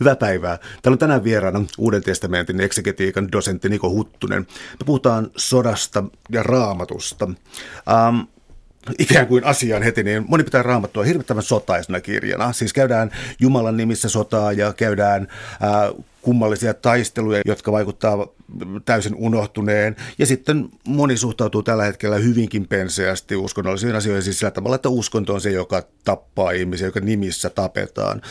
Hyvää päivää. Täällä on tänään vieraana Uuden testamentin eksegetiikan dosentti Niko Huttunen. Me puhutaan sodasta ja raamatusta. Um, ikään kuin asiaan heti, niin moni pitää raamattua hirvittävän sotaisena kirjana. Siis käydään Jumalan nimissä sotaa ja käydään äh, kummallisia taisteluja, jotka vaikuttaa täysin unohtuneen. Ja sitten moni suhtautuu tällä hetkellä hyvinkin penseästi uskonnollisiin asioihin, siis sillä tavalla, että uskonto on se, joka tappaa ihmisiä, joka nimissä tapetaan.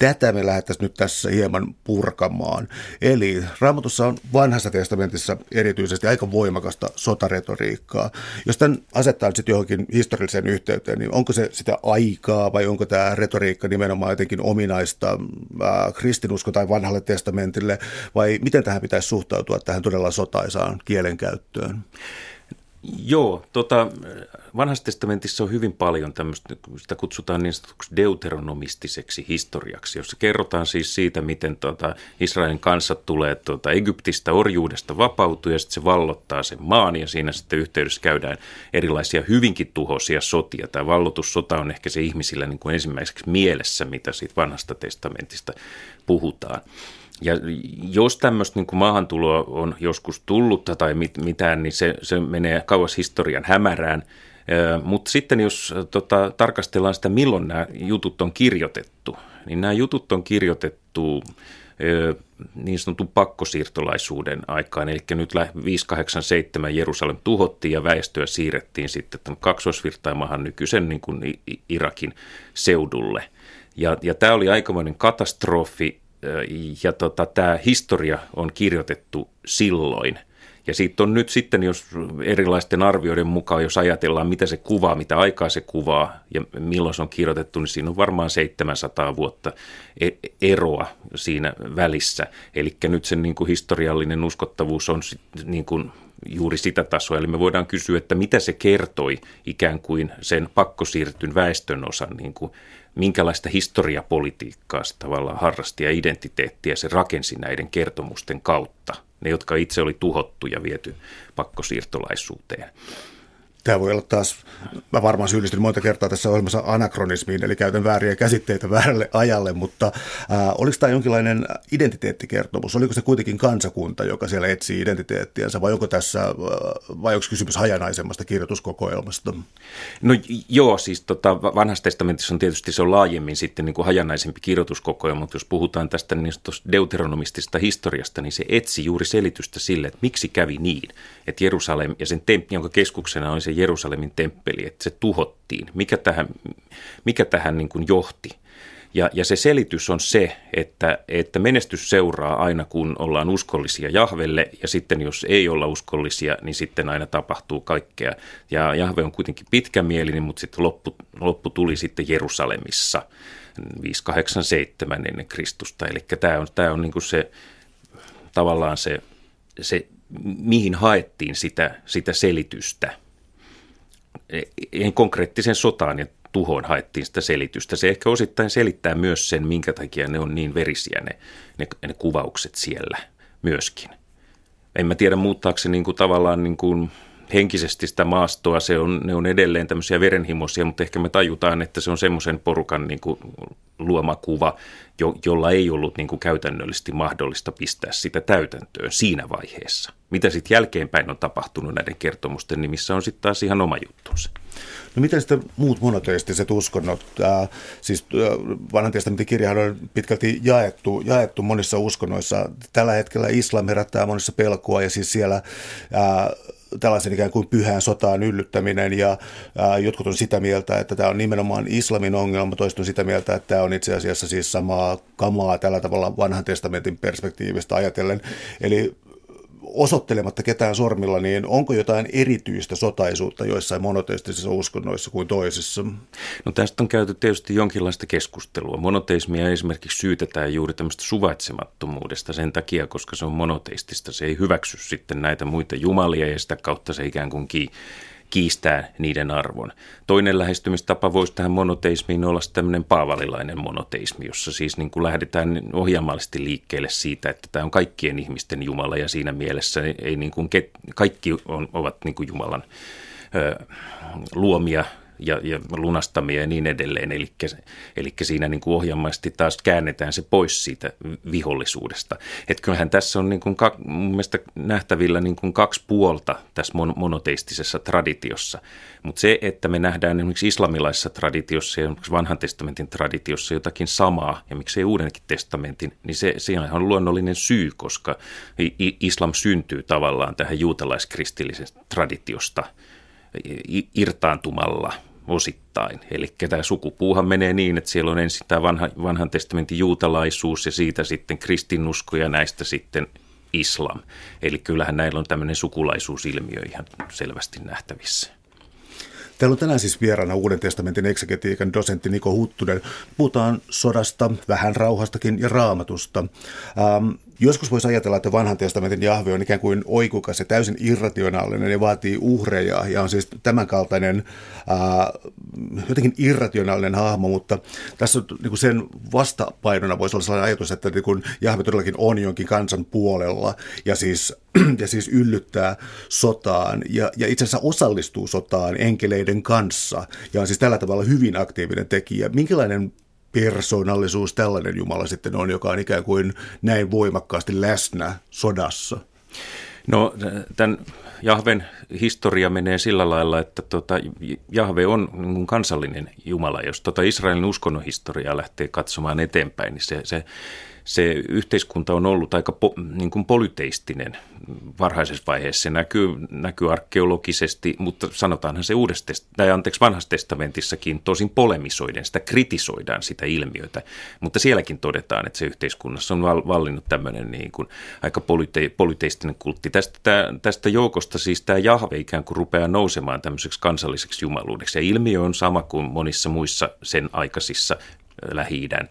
Tätä me lähdettäisiin nyt tässä hieman purkamaan. Eli Raamatussa on vanhassa testamentissa erityisesti aika voimakasta sotaretoriikkaa. Jos tämän asettaa sitten johonkin historialliseen yhteyteen, niin onko se sitä aikaa vai onko tämä retoriikka nimenomaan jotenkin ominaista ää, kristinusko tai vanhalle testamentille vai miten tähän pitäisi suhtautua tähän todella sotaisaan kielenkäyttöön? Joo, tota, vanhassa testamentissa on hyvin paljon tämmöistä, sitä kutsutaan niin sanotuksi deuteronomistiseksi historiaksi, jossa kerrotaan siis siitä, miten tota, Israelin kanssa tulee tota, Egyptistä orjuudesta vapautuu ja sitten se vallottaa sen maan ja siinä sitten yhteydessä käydään erilaisia hyvinkin tuhoisia sotia. Tämä vallotussota on ehkä se ihmisillä niin kuin ensimmäiseksi mielessä, mitä siitä vanhasta testamentista puhutaan. Ja jos tämmöistä niin maahantuloa on joskus tullut tai mit, mitään, niin se, se menee kauas historian hämärään. Mutta sitten jos tota, tarkastellaan sitä, milloin nämä jutut on kirjoitettu, niin nämä jutut on kirjoitettu niin sanotun pakkosiirtolaisuuden aikaan. Eli nyt 587 Jerusalem tuhottiin ja väestöä siirrettiin sitten tämän kaksoisvirtaimaahan nykyisen niin kuin Irakin seudulle. Ja, ja tämä oli aikamoinen katastrofi ja tota, tämä historia on kirjoitettu silloin. Ja siitä on nyt sitten, jos erilaisten arvioiden mukaan, jos ajatellaan, mitä se kuvaa, mitä aikaa se kuvaa ja milloin se on kirjoitettu, niin siinä on varmaan 700 vuotta e-, eroa siinä välissä. Eli nyt sen niin kuin historiallinen uskottavuus on niin kuin juuri sitä tasoa. Eli me voidaan kysyä, että mitä se kertoi ikään kuin sen pakkosiirtyn väestön osan niin kuin minkälaista historiapolitiikkaa se tavallaan harrasti ja identiteettiä se rakensi näiden kertomusten kautta, ne jotka itse oli tuhottu ja viety pakkosiirtolaisuuteen. Tämä voi olla taas, mä varmaan syyllistyn monta kertaa tässä ohjelmassa anakronismiin, eli käytän vääriä käsitteitä väärälle ajalle, mutta äh, oliko tämä jonkinlainen identiteettikertomus? Oliko se kuitenkin kansakunta, joka siellä etsii identiteettiänsä, vai onko tässä, äh, vai onko kysymys hajanaisemmasta kirjoituskokoelmasta? No joo, siis tota, vanhassa testamentissa on tietysti se on laajemmin sitten niin kuin hajanaisempi kirjoituskokoelma, mutta jos puhutaan tästä niin deuteronomistista historiasta, niin se etsi juuri selitystä sille, että miksi kävi niin, että Jerusalem ja sen temppi, jonka keskuksena on se se Jerusalemin temppeli, että se tuhottiin. Mikä tähän, mikä tähän niin kuin johti? Ja, ja se selitys on se, että, että menestys seuraa aina, kun ollaan uskollisia Jahvelle, ja sitten jos ei olla uskollisia, niin sitten aina tapahtuu kaikkea. Ja Jahve on kuitenkin pitkämielinen, mutta sitten loppu, loppu tuli sitten Jerusalemissa 587 ennen Kristusta. Eli tämä on, tämä on niin kuin se tavallaan se, se, mihin haettiin sitä, sitä selitystä – ei konkreettisen sotaan ja tuhoon haettiin sitä selitystä. Se ehkä osittain selittää myös sen, minkä takia ne on niin verisiä ne, ne, ne kuvaukset siellä myöskin. En mä tiedä, muuttaako se niin kuin tavallaan niin kuin henkisesti sitä maastoa, se on, ne on edelleen tämmöisiä verenhimoisia, mutta ehkä me tajutaan, että se on semmoisen porukan niin kuin luoma kuva, jo, jolla ei ollut niin kuin käytännöllisesti mahdollista pistää sitä täytäntöön siinä vaiheessa. Mitä sitten jälkeenpäin on tapahtunut näiden kertomusten nimissä on sitten taas ihan oma juttunsa. No miten sitten muut monoteistiset uskonnot, äh, siis äh, vanhan testamentin kirjahan on pitkälti jaettu, jaettu monissa uskonnoissa. Tällä hetkellä islam herättää monissa pelkoa ja siis siellä äh, tällaisen ikään kuin pyhään sotaan yllyttäminen ja ää, jotkut on sitä mieltä, että tämä on nimenomaan islamin ongelma, toiset on sitä mieltä, että tämä on itse asiassa siis samaa kamaa tällä tavalla vanhan testamentin perspektiivistä ajatellen. Eli osoittelematta ketään sormilla, niin onko jotain erityistä sotaisuutta joissain monoteistisissa uskonnoissa kuin toisissa? No tästä on käyty tietysti jonkinlaista keskustelua. Monoteismia esimerkiksi syytetään juuri tämmöistä suvaitsemattomuudesta sen takia, koska se on monoteistista. Se ei hyväksy sitten näitä muita jumalia ja sitä kautta se ikään kuin kiistää niiden arvon. Toinen lähestymistapa voisi tähän monoteismiin olla tämmöinen paavalilainen monoteismi, jossa siis niin kuin lähdetään ohjelmallisesti liikkeelle siitä, että tämä on kaikkien ihmisten Jumala ja siinä mielessä ei niin kuin, kaikki on, ovat niin kuin Jumalan ö, luomia ja, ja lunastamia ja niin edelleen. Eli, siinä niin kuin ohjelmaisesti taas käännetään se pois siitä vihollisuudesta. Että kyllähän tässä on niin kuin, mun mielestä nähtävillä niin kuin kaksi puolta tässä mon- monoteistisessa traditiossa. Mutta se, että me nähdään esimerkiksi islamilaisessa traditiossa ja vanhan testamentin traditiossa jotakin samaa, ja miksei uudenkin testamentin, niin se, se on luonnollinen syy, koska islam syntyy tavallaan tähän juutalaiskristillisestä traditiosta irtaantumalla osittain. Eli tämä sukupuuhan menee niin, että siellä on ensin tämä vanha, vanhan testamentin juutalaisuus ja siitä sitten kristinusko ja näistä sitten islam. Eli kyllähän näillä on tämmöinen sukulaisuusilmiö ihan selvästi nähtävissä. Täällä on tänään siis vieraana Uuden testamentin eksegetiikan dosentti Niko Huttunen. Puhutaan sodasta, vähän rauhastakin ja raamatusta. Ähm, Joskus voisi ajatella, että vanhan testamentin Jahve on ikään kuin oikukas ja täysin irrationaalinen ja vaatii uhreja ja on siis tämänkaltainen ää, jotenkin irrationaalinen hahmo, mutta tässä niin kuin sen vastapainona voisi olla sellainen ajatus, että niin kuin Jahve todellakin on jonkin kansan puolella ja siis, ja siis yllyttää sotaan ja, ja itse asiassa osallistuu sotaan enkeleiden kanssa ja on siis tällä tavalla hyvin aktiivinen tekijä. Minkälainen persoonallisuus tällainen Jumala sitten on, joka on ikään kuin näin voimakkaasti läsnä sodassa? No tämän Jahven historia menee sillä lailla, että tota, Jahve on niin kansallinen Jumala. Jos tota Israelin uskonnon historiaa lähtee katsomaan eteenpäin, niin se, se se yhteiskunta on ollut aika po, niin kuin polyteistinen varhaisessa vaiheessa. Se näkyy, näkyy arkeologisesti, mutta sanotaanhan se uudesta, tai anteeksi, vanhassa testamentissakin tosin polemisoiden, sitä kritisoidaan sitä ilmiötä. Mutta sielläkin todetaan, että se yhteiskunnassa on vallinnut tämmöinen niin kuin aika polyte, polyteistinen kultti. Tästä, tästä joukosta siis tämä Jahve ikään kuin rupeaa nousemaan tämmöiseksi kansalliseksi jumaluudeksi. Ja ilmiö on sama kuin monissa muissa sen aikaisissa Lähi-idän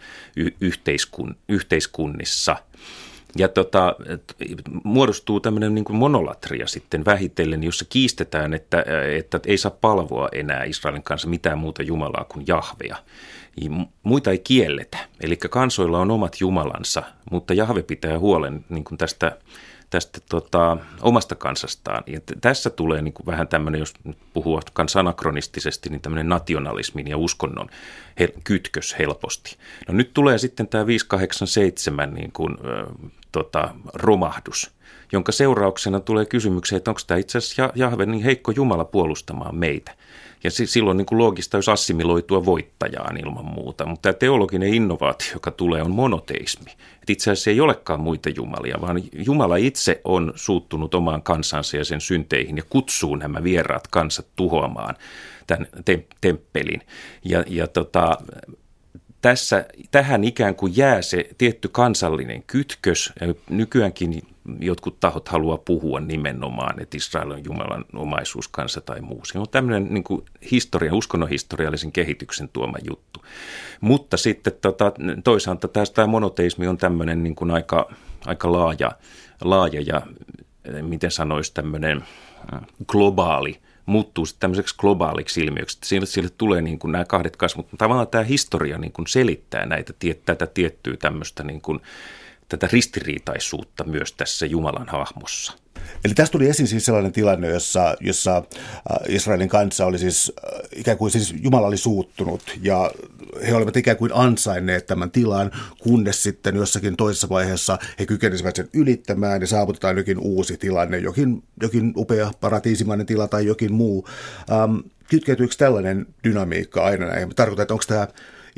yhteiskun, yhteiskunnissa. Ja tota, muodostuu tämmöinen niin monolatria sitten vähitellen, jossa kiistetään, että, että ei saa palvoa enää Israelin kanssa mitään muuta Jumalaa kuin Jahvea. Muita ei kielletä, eli kansoilla on omat Jumalansa, mutta Jahve pitää huolen niin kuin tästä tästä tota, omasta kansastaan. Ja t- tässä tulee niin kuin vähän tämmöinen, jos puhuu kansanakronistisesti, niin tämmöinen nationalismin ja uskonnon he- kytkös helposti. No nyt tulee sitten tämä 587 niin kuin, ö, tota, romahdus, jonka seurauksena tulee kysymykseen, että onko tämä itse asiassa Jahve niin heikko Jumala puolustamaan meitä. Ja silloin niin kuin loogista olisi assimiloitua voittajaan ilman muuta. Mutta tämä teologinen innovaatio, joka tulee, on monoteismi. Että itse asiassa ei olekaan muita jumalia, vaan Jumala itse on suuttunut omaan kansansa ja sen synteihin ja kutsuu nämä vieraat kansat tuhoamaan tämän temppelin. Ja, ja tota, tässä, tähän ikään kuin jää se tietty kansallinen kytkös. Nykyäänkin jotkut tahot haluaa puhua nimenomaan, että Israel on Jumalan omaisuuskansa tai muu. Se on tämmöinen niin kuin historian, uskonnonhistoriallisen kehityksen tuoma juttu. Mutta sitten tota, toisaalta tämä monoteismi on tämmöinen niin kuin aika, aika laaja, laaja ja miten sanoisi tämmöinen globaali muuttuu sitten tämmöiseksi globaaliksi ilmiöksi. Sille, sille tulee niin kuin nämä kahdet kasvut. Tavallaan tämä historia niin kuin selittää näitä, tätä tiettyä tämmöistä niin kuin, tätä ristiriitaisuutta myös tässä Jumalan hahmossa. Eli tästä tuli esiin siis sellainen tilanne, jossa, jossa äh, Israelin kanssa oli siis äh, ikään kuin siis Jumala oli suuttunut ja he olivat ikään kuin ansainneet tämän tilan, kunnes sitten jossakin toisessa vaiheessa he kykenisivät sen ylittämään ja saavutetaan jokin uusi tilanne, jokin, jokin upea paratiisimainen tila tai jokin muu. Ähm, kytkeytyykö tällainen dynamiikka aina näihin? Tarkoitan, että onko tämä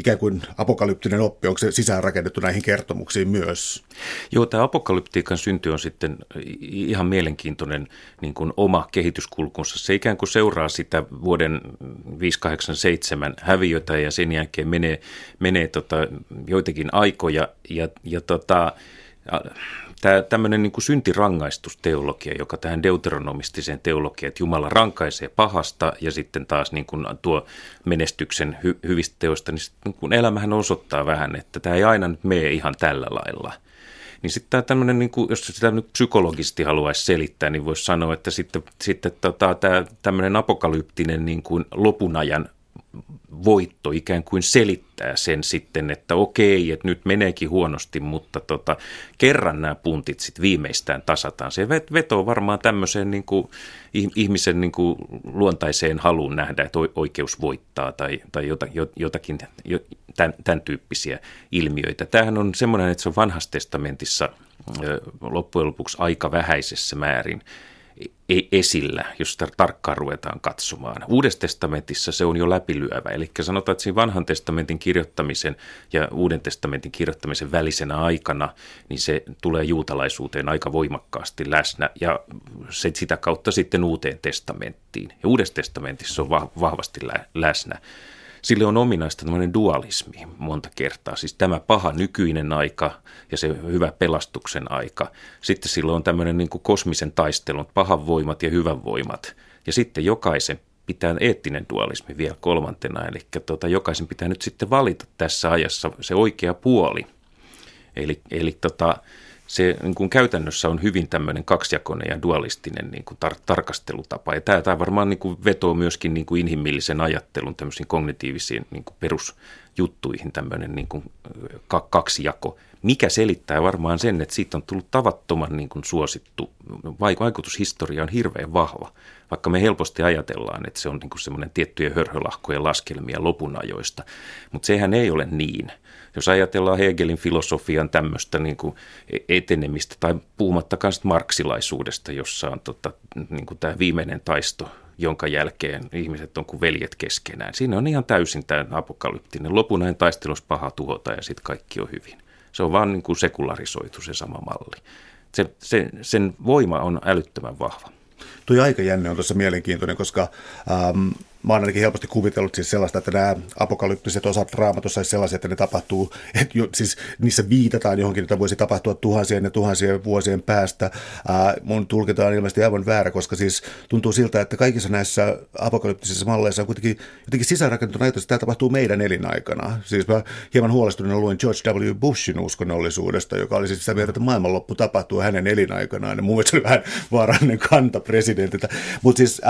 ikään kuin apokalyptinen oppi, onko se sisäänrakennettu näihin kertomuksiin myös? Joo, tämä apokalyptiikan synty on sitten ihan mielenkiintoinen niin kuin oma kehityskulkunsa. Se ikään kuin seuraa sitä vuoden 587 häviötä ja sen jälkeen menee, menee tota, joitakin aikoja ja, ja tota, tämä tämmöinen niin kuin syntirankaistusteologia, joka tähän deuteronomistiseen teologiaan, että Jumala rankaisee pahasta ja sitten taas niin kuin tuo menestyksen hy- hyvistä teoista, niin sitten kun elämähän osoittaa vähän, että tämä ei aina nyt mene ihan tällä lailla. Niin sitten tämä tämmöinen, niin kuin, jos sitä nyt psykologisesti haluaisi selittää, niin voisi sanoa, että sitten, sitten tota, tämä tämmöinen apokalyptinen niin kuin lopunajan voitto ikään kuin selittää sen sitten, että okei, että nyt meneekin huonosti, mutta tota, kerran nämä puntit sitten viimeistään tasataan. Se vetoo varmaan tämmöiseen niin kuin, ihmisen niin kuin, luontaiseen haluun nähdä, että oikeus voittaa tai, tai jotakin tämän, tämän tyyppisiä ilmiöitä. Tämähän on semmoinen, että se on vanhassa testamentissa loppujen lopuksi aika vähäisessä määrin esillä, jos sitä tarkkaan ruvetaan katsomaan. Uudessa testamentissa se on jo läpilyövä, eli sanotaan, että siinä vanhan testamentin kirjoittamisen ja uuden testamentin kirjoittamisen välisenä aikana, niin se tulee juutalaisuuteen aika voimakkaasti läsnä ja se sitä kautta sitten uuteen testamenttiin. Ja uudessa testamentissa se on vahvasti läsnä sille on ominaista tämmöinen dualismi monta kertaa. Siis tämä paha nykyinen aika ja se hyvä pelastuksen aika. Sitten sillä on tämmöinen niin kuin kosmisen taistelun, pahan voimat ja hyvän voimat. Ja sitten jokaisen pitää eettinen dualismi vielä kolmantena, eli tuota, jokaisen pitää nyt sitten valita tässä ajassa se oikea puoli. Eli, eli tota, se niin kuin käytännössä on hyvin tämmöinen kaksijakoinen ja dualistinen niin kuin tar- tarkastelutapa. Ja tämä, tämä varmaan niin kuin vetoo myöskin niin kuin inhimillisen ajattelun tämmöisiin kognitiivisiin niin kuin perusjuttuihin tämmöinen niin kuin kaksijako, mikä selittää varmaan sen, että siitä on tullut tavattoman niin kuin suosittu. Vaikutushistoria on hirveän vahva, vaikka me helposti ajatellaan, että se on niin kuin semmoinen tiettyjen hörhölahkojen laskelmia lopunajoista, mutta sehän ei ole niin – jos ajatellaan Hegelin filosofian tämmöistä niin kuin etenemistä tai puhumattakaan marksilaisuudesta, jossa on tota, niin kuin tämä viimeinen taisto, jonka jälkeen ihmiset on kuin veljet keskenään. Siinä on ihan täysin tämä apokalyptinen. Lopunainen taistelus paha tuhota ja sitten kaikki on hyvin. Se on vaan niin kuin sekularisoitu se sama malli. Se, se, sen voima on älyttömän vahva. Tuo aikajänne on tuossa mielenkiintoinen, koska ähm, mä oon ainakin helposti kuvitellut siis sellaista, että nämä apokalyptiset osat raamatussa olisi sellaisia, että ne tapahtuu, että jo, siis niissä viitataan johonkin, että voisi tapahtua tuhansien ja tuhansien vuosien päästä. Ää, mun tulkinta on ilmeisesti aivan väärä, koska siis tuntuu siltä, että kaikissa näissä apokalyptisissa malleissa on kuitenkin jotenkin sisäänrakennettu ajatus, että tämä tapahtuu meidän elinaikana. Siis mä hieman huolestuneena luin George W. Bushin uskonnollisuudesta, joka oli siis sitä mieltä, että maailmanloppu tapahtuu hänen elinaikanaan. Ja mun mielestä oli vähän vaarallinen kanta presidentiltä. Mutta siis,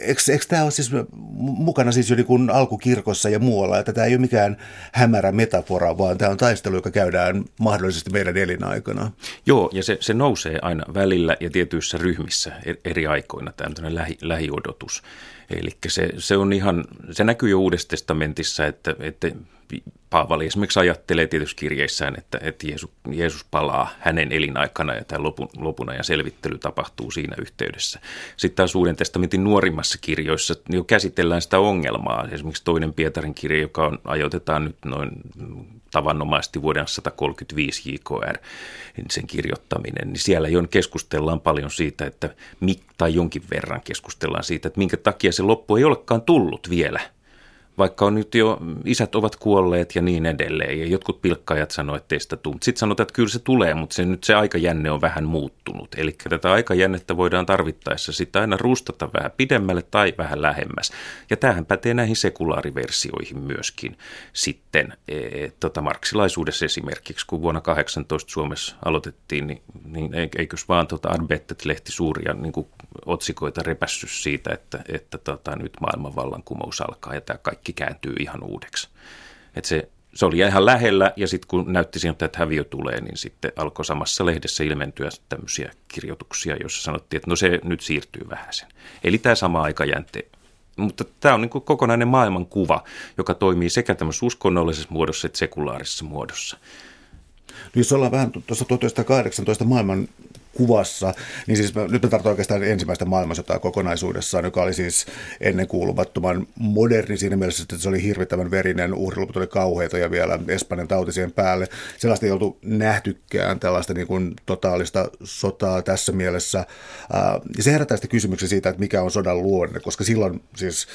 eikö, eikö tämä ole siis mukana siis jo niin alkukirkossa ja muualla, että tämä ei ole mikään hämärä metafora, vaan tämä on taistelu, joka käydään mahdollisesti meidän elinaikana. Joo, ja se, se nousee aina välillä ja tietyissä ryhmissä e-, eri aikoina, tämä lähi, lähiodotus. Eli se, se, on ihan, se näkyy jo Uudessa testamentissa, että, että Paavali esimerkiksi ajattelee tietysti kirjeissään, että, että Jeesus, Jeesus palaa hänen elinaikana ja tämä lopun, lopun ajan selvittely tapahtuu siinä yhteydessä. Sitten taas Uuden testamentin nuorimmassa kirjoissa jo käsitellään sitä ongelmaa. Esimerkiksi toinen Pietarin kirja, joka on, ajoitetaan nyt noin tavanomaisesti vuoden 135 JKR, sen kirjoittaminen, niin siellä jo keskustellaan paljon siitä, että, tai jonkin verran keskustellaan siitä, että minkä takia se loppu ei olekaan tullut vielä – vaikka on nyt jo isät ovat kuolleet ja niin edelleen. Ja jotkut pilkkaajat sanoivat, että ei sitä tule. Sitten sanotaan, että kyllä se tulee, mutta se, nyt se aikajänne on vähän muuttunut. Eli tätä aikajännettä voidaan tarvittaessa sitten aina rustata vähän pidemmälle tai vähän lähemmäs. Ja tämähän pätee näihin sekulaariversioihin myöskin sitten. E, tota, marksilaisuudessa esimerkiksi, kun vuonna 18 Suomessa aloitettiin, niin, niin eikös vaan tota Arbettet-lehti suuria niin kuin otsikoita repässy siitä, että, että tota, nyt maailman vallankumous alkaa ja tämä kaikki kääntyy ihan uudeksi. Et se, se oli ihan lähellä ja sitten kun näytti siltä, että häviö tulee, niin sitten alkoi samassa lehdessä ilmentyä tämmöisiä kirjoituksia, joissa sanottiin, että no se nyt siirtyy vähän sen. Eli tämä sama aikajänte mutta tämä on niin kuin kokonainen maailmankuva, joka toimii sekä tämmöisessä uskonnollisessa muodossa että sekulaarisessa muodossa. Niin jos ollaan vähän tuossa 1918 maailman kuvassa, niin siis mä, nyt mä tarkoitan oikeastaan ensimmäistä maailmansotaa kokonaisuudessaan, joka oli siis ennenkuulumattoman moderni siinä mielessä, että se oli hirvittävän verinen, uhriluvut oli kauheita ja vielä Espanjan tautisien päälle. Sellaista ei oltu nähtykään, tällaista niin kuin totaalista sotaa tässä mielessä. Ja se herättää sitten kysymyksen siitä, että mikä on sodan luonne, koska silloin siis,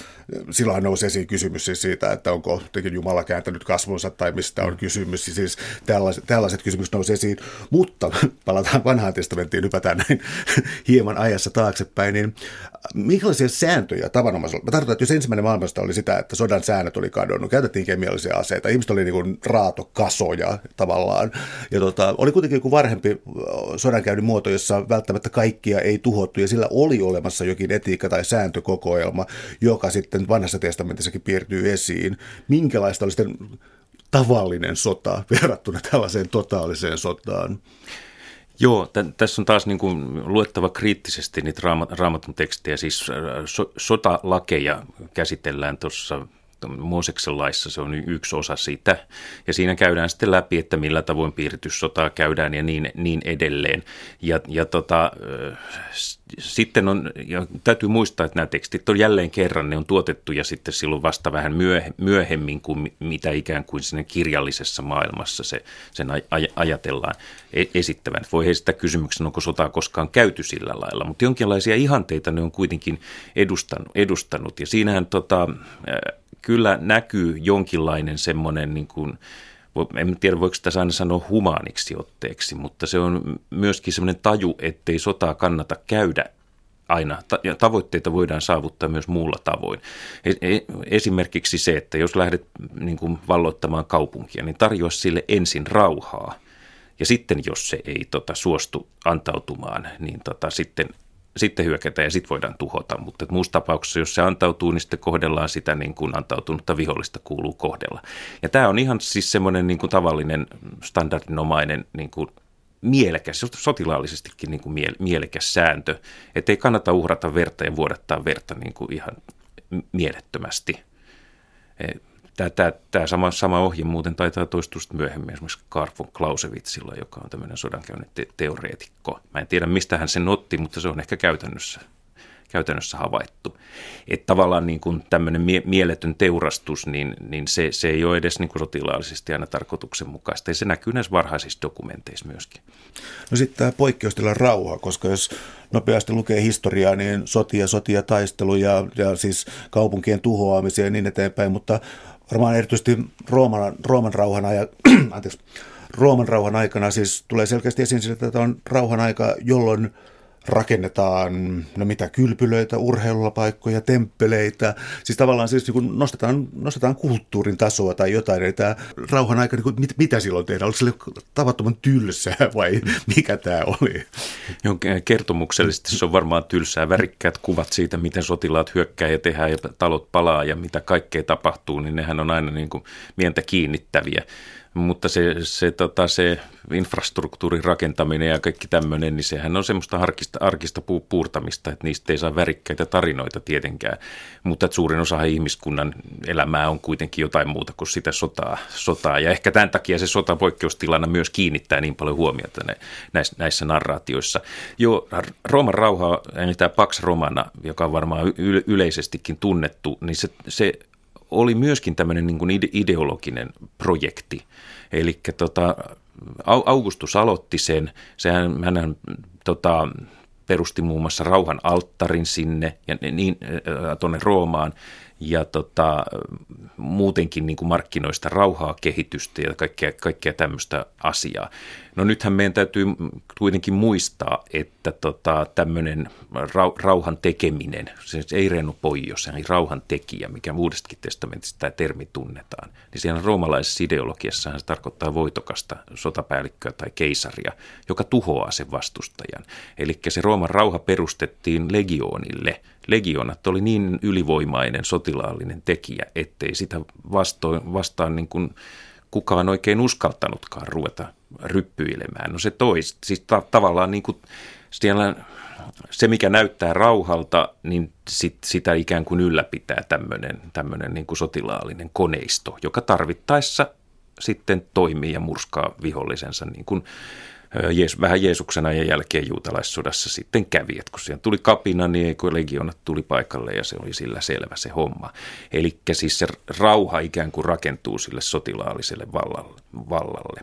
silloin nousi esiin kysymys siis siitä, että onko Jumala kääntänyt kasvonsa tai mistä on kysymys. Siis tällaiset, tällaiset kysymykset nousi esiin, mutta palataan vanhaan testamentti testamentiin hypätään näin hieman ajassa taaksepäin, niin minkälaisia sääntöjä tavanomaisella? Mä tarkoitan, että jos ensimmäinen maailmasta oli sitä, että sodan säännöt oli kadonnut, käytettiin kemiallisia aseita, ihmiset oli niin kuin raatokasoja tavallaan, ja tota, oli kuitenkin joku varhempi sodankäynnin muoto, jossa välttämättä kaikkia ei tuhottu, ja sillä oli olemassa jokin etiikka tai sääntökokoelma, joka sitten vanhassa testamentissakin piirtyy esiin. Minkälaista oli sitten tavallinen sota verrattuna tällaiseen totaaliseen sotaan? Joo, t- tässä on taas niin kuin luettava kriittisesti niitä raamatun tekstejä, siis äh, so- sotalakeja käsitellään tuossa Mooseksen laissa se on yksi osa sitä. Ja siinä käydään sitten läpi, että millä tavoin piirityssotaa käydään ja niin, niin edelleen. Ja, ja tota, sitten on, ja täytyy muistaa, että nämä tekstit on jälleen kerran, ne on tuotettu ja sitten silloin vasta vähän myöhemmin kuin mitä ikään kuin sinne kirjallisessa maailmassa se, sen aj- ajatellaan e-, esittävän. Voi heistä kysymyksen, onko sotaa koskaan käyty sillä lailla, mutta jonkinlaisia ihanteita ne on kuitenkin edustanut. edustanut. Ja siinähän tota, kyllä näkyy jonkinlainen semmoinen, niin kuin, en tiedä voiko sitä aina sanoa humaaniksi otteeksi, mutta se on myöskin semmoinen taju, ettei sotaa kannata käydä aina. Tavoitteita voidaan saavuttaa myös muulla tavoin. E-, e-, esimerkiksi se, että jos lähdet niin kuin valloittamaan kaupunkia, niin tarjoa sille ensin rauhaa. Ja sitten jos se ei tota, suostu antautumaan, niin tota, sitten sitten hyökätään ja sitten voidaan tuhota. Mutta muussa tapauksessa, jos se antautuu, niin sitten kohdellaan sitä niin kuin antautunutta vihollista kuuluu kohdella. Ja tämä on ihan siis semmoinen niin kuin tavallinen standardinomainen niin kuin mielekäs, sotilaallisestikin niin kuin mielekäs sääntö, että ei kannata uhrata verta ja vuodattaa verta niin kuin ihan mielettömästi. Tämä, tämä, tämä sama, sama ohje muuten taitaa toistua myöhemmin esimerkiksi Karl von Clausewitzilla, joka on tämmöinen sodankäynnin te- teoreetikko. Mä en tiedä, mistä hän sen otti, mutta se on ehkä käytännössä, käytännössä havaittu. Että tavallaan niin kuin tämmöinen mie- mieletön teurastus, niin, niin se, se ei ole edes niin kuin sotilaallisesti aina tarkoituksenmukaista. Ja se näkyy näissä varhaisissa dokumenteissa myöskin. No sitten tämä poikkeustilan rauha, koska jos nopeasti lukee historiaa, niin sotia, sotia, taisteluja ja siis kaupunkien tuhoamisia ja niin eteenpäin, mutta varmaan erityisesti Rooman, Rooman, rauhan, aja, anteeksi, Rooman rauhan aikana siis tulee selkeästi esiin että tämä on rauhan aika, jolloin rakennetaan, no mitä, kylpylöitä, urheilupaikkoja, temppeleitä. Siis tavallaan siis niin nostetaan, nostetaan kulttuurin tasoa tai jotain. Eli tämä rauhan aika, niin kuin, mit, mitä silloin tehdään? Oliko se tavattoman tylsää vai mikä tämä oli? Joo, kertomuksellisesti se on varmaan tylsää. Värikkäät kuvat siitä, miten sotilaat hyökkää ja tehdään ja talot palaa ja mitä kaikkea tapahtuu, niin nehän on aina niin kuin mieltä kiinnittäviä mutta se, se, tota, se infrastruktuurin rakentaminen ja kaikki tämmöinen, niin sehän on semmoista arkista, arkista pu, puurtamista, että niistä ei saa värikkäitä tarinoita tietenkään. Mutta suurin osa ihmiskunnan elämää on kuitenkin jotain muuta kuin sitä sotaa. sotaa. Ja ehkä tämän takia se sota poikkeustilana myös kiinnittää niin paljon huomiota näissä, näissä narraatioissa. Joo, Rooman rauha, eli tämä Pax Romana, joka on varmaan yleisestikin tunnettu, niin se, se oli myöskin tämmöinen niin kuin ideologinen projekti. Eli tota, Augustus aloitti sen, sehän, hän tota, perusti muun muassa rauhan alttarin sinne ja niin, äh, tuonne Roomaan ja tota, muutenkin niin kuin markkinoista rauhaa, kehitystä ja kaikkea, kaikkea tämmöistä asiaa. No nythän meidän täytyy kuitenkin muistaa, että tota, tämmöinen rauhan tekeminen, se ei Reino Poijo, se on rauhan tekijä, mikä uudestakin testamentista tämä termi tunnetaan, niin siellä roomalaisessa ideologiassahan se tarkoittaa voitokasta sotapäällikköä tai keisaria, joka tuhoaa sen vastustajan. Eli se Rooman rauha perustettiin legioonille. Legionat oli niin ylivoimainen sotilaallinen tekijä, ettei sitä vastoin, vastaan niin kuin kukaan oikein uskaltanutkaan ruveta ryppyilemään. No se tois, siis ta- tavallaan niin kuin siellä se, mikä näyttää rauhalta, niin sit, sitä ikään kuin ylläpitää tämmöinen, tämmöinen niin sotilaallinen koneisto, joka tarvittaessa sitten toimii ja murskaa vihollisensa niin kuin Vähän Jeesuksen ajan jälkeen juutalaissodassa sitten kävi, että kun siihen tuli kapina, niin kun legionat tuli paikalle ja se oli sillä selvä se homma. Eli siis se rauha ikään kuin rakentuu sille sotilaalliselle vallalle. vallalle.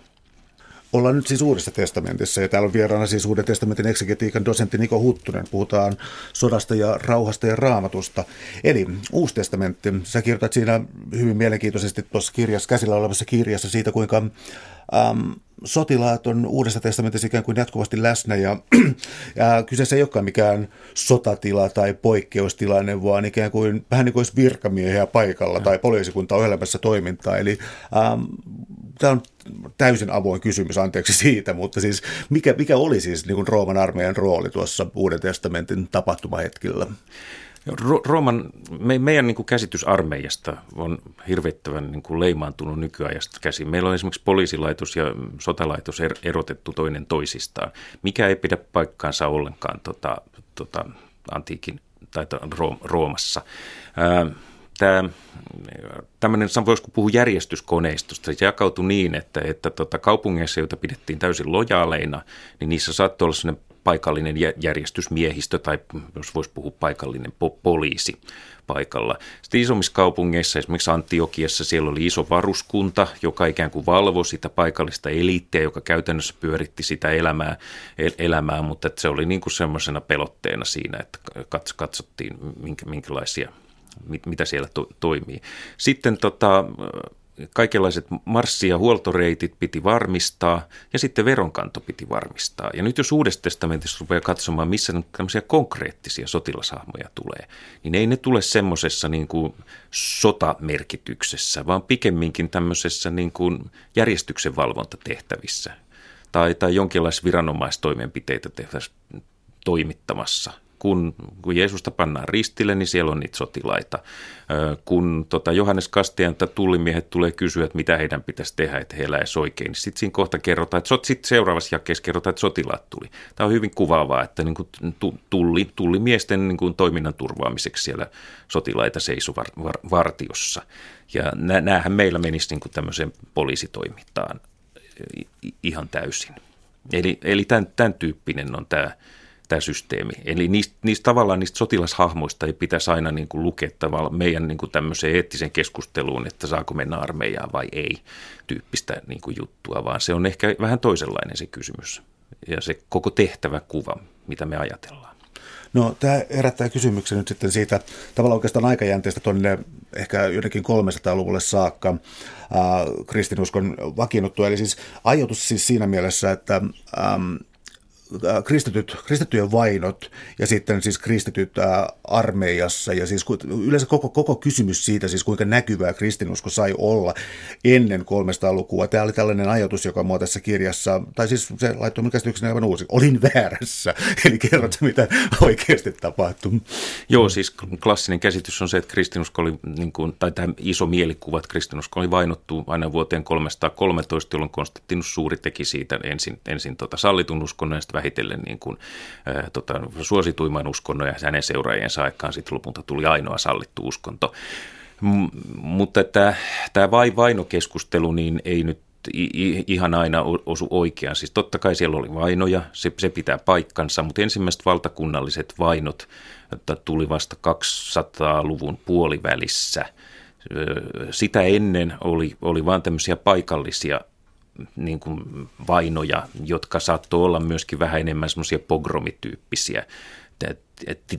Ollaan nyt siis Uudessa testamentissa ja täällä on vieraana siis Uuden testamentin eksegetiikan dosentti Niko Huttunen. Puhutaan sodasta ja rauhasta ja raamatusta. Eli Uusi testamentti, sä kirjoitat siinä hyvin mielenkiintoisesti tuossa kirjassa, käsillä olevassa kirjassa siitä, kuinka äm, sotilaat on Uudessa testamentissa ikään kuin jatkuvasti läsnä ja, ja kyseessä ei olekaan mikään sotatila tai poikkeustilanne, vaan ikään kuin vähän niin kuin olisi virkamiehiä paikalla tai poliisikunta ohjelmassa toimintaa. Eli äm, tämä on täysin avoin kysymys, anteeksi siitä, mutta siis mikä, mikä oli siis niin kuin Rooman armeijan rooli tuossa Uuden testamentin tapahtumahetkillä? Rooman, me, meidän niin kuin käsitys armeijasta on hirvittävän niin kuin leimaantunut nykyajasta käsin. Meillä on esimerkiksi poliisilaitos ja sotalaitos er, erotettu toinen toisistaan, mikä ei pidä paikkaansa ollenkaan tota, tota, antiikin tai Roomassa. Ää, tämä tämmöinen, voisiko puhua järjestyskoneistosta, se jakautui niin, että, että tota, kaupungeissa, joita pidettiin täysin lojaaleina, niin niissä saattoi olla sellainen paikallinen järjestysmiehistö tai jos voisi puhua paikallinen po- poliisi paikalla. Sitten isommissa kaupungeissa, esimerkiksi Antiokiassa, siellä oli iso varuskunta, joka ikään kuin valvoi sitä paikallista eliittiä, joka käytännössä pyöritti sitä elämää, elämää mutta se oli niin kuin semmoisena pelotteena siinä, että katsottiin minkä, minkälaisia mit, mitä siellä to, toimii. Sitten tota, kaikenlaiset marssi- ja huoltoreitit piti varmistaa ja sitten veronkanto piti varmistaa. Ja nyt jos Uudessa testamentissa rupeaa katsomaan, missä tämmöisiä konkreettisia sotilashahmoja tulee, niin ei ne tule semmoisessa niin kuin sotamerkityksessä, vaan pikemminkin tämmöisessä niin kuin järjestyksen valvontatehtävissä tai, tai jonkinlaisia viranomaistoimenpiteitä tehtäisiin toimittamassa kun, kun Jeesusta pannaan ristille, niin siellä on niitä sotilaita. Kun tota, Johannes Kastian tai tullimiehet tulee kysyä, että mitä heidän pitäisi tehdä, että he eläisi oikein, niin sitten siinä kohta kerrotaan, että sitten seuraavassa jakeessa kerrotaan, että sotilaat tuli. Tämä on hyvin kuvaavaa, että niin kuin tulli, tullimiesten niin kuin toiminnan turvaamiseksi siellä sotilaita seisoo var, var, vartiossa. Ja näähän meillä menisi niin kuin tämmöiseen poliisitoimintaan ihan täysin. Eli, eli tämän, tämän tyyppinen on tämä tämä systeemi. Eli niistä, niistä tavallaan niistä sotilashahmoista ei pitäisi aina niin kuin lukea tavallaan meidän niin kuin tämmöiseen eettisen keskusteluun, että saako mennä armeijaan vai ei tyyppistä niin kuin juttua, vaan se on ehkä vähän toisenlainen se kysymys ja se koko tehtävä kuva, mitä me ajatellaan. No tämä herättää kysymyksen nyt sitten siitä tavallaan oikeastaan aikajänteestä tuonne ehkä jotenkin 300-luvulle saakka äh, kristinuskon vakiinnuttua. Eli siis ajoitus siis siinä mielessä, että ähm, Äh, kristityt, kristittyjen vainot ja sitten siis kristityt äh, armeijassa ja siis yleensä koko, koko kysymys siitä siis kuinka näkyvää kristinusko sai olla ennen 300-lukua. Tämä oli tällainen ajatus, joka mua tässä kirjassa, tai siis se laittoi minun käsityksen aivan uusi. Olin väärässä, eli kerrot mitä oikeasti tapahtui. Joo, siis klassinen käsitys on se, että kristinusko oli, niin kuin, tai tämä iso mielikuva, että kristinusko oli vainottu aina vuoteen 313, jolloin Konstantinus Suuri teki siitä ensin, ensin tota sallitun uskonnon ja vähitellen niin kuin, ää, tota, suosituimman uskonnon ja hänen seuraajiensa aikaan sitten lopulta tuli ainoa sallittu uskonto. M- mutta tämä vai vainokeskustelu niin ei nyt ihan aina osu oikeaan. Siis totta kai siellä oli vainoja, se, se pitää paikkansa, mutta ensimmäiset valtakunnalliset vainot tuli vasta 200-luvun puolivälissä. Sitä ennen oli, oli vain tämmöisiä paikallisia niin kuin vainoja, jotka saattoi olla myöskin vähän enemmän semmoisia pogromityyppisiä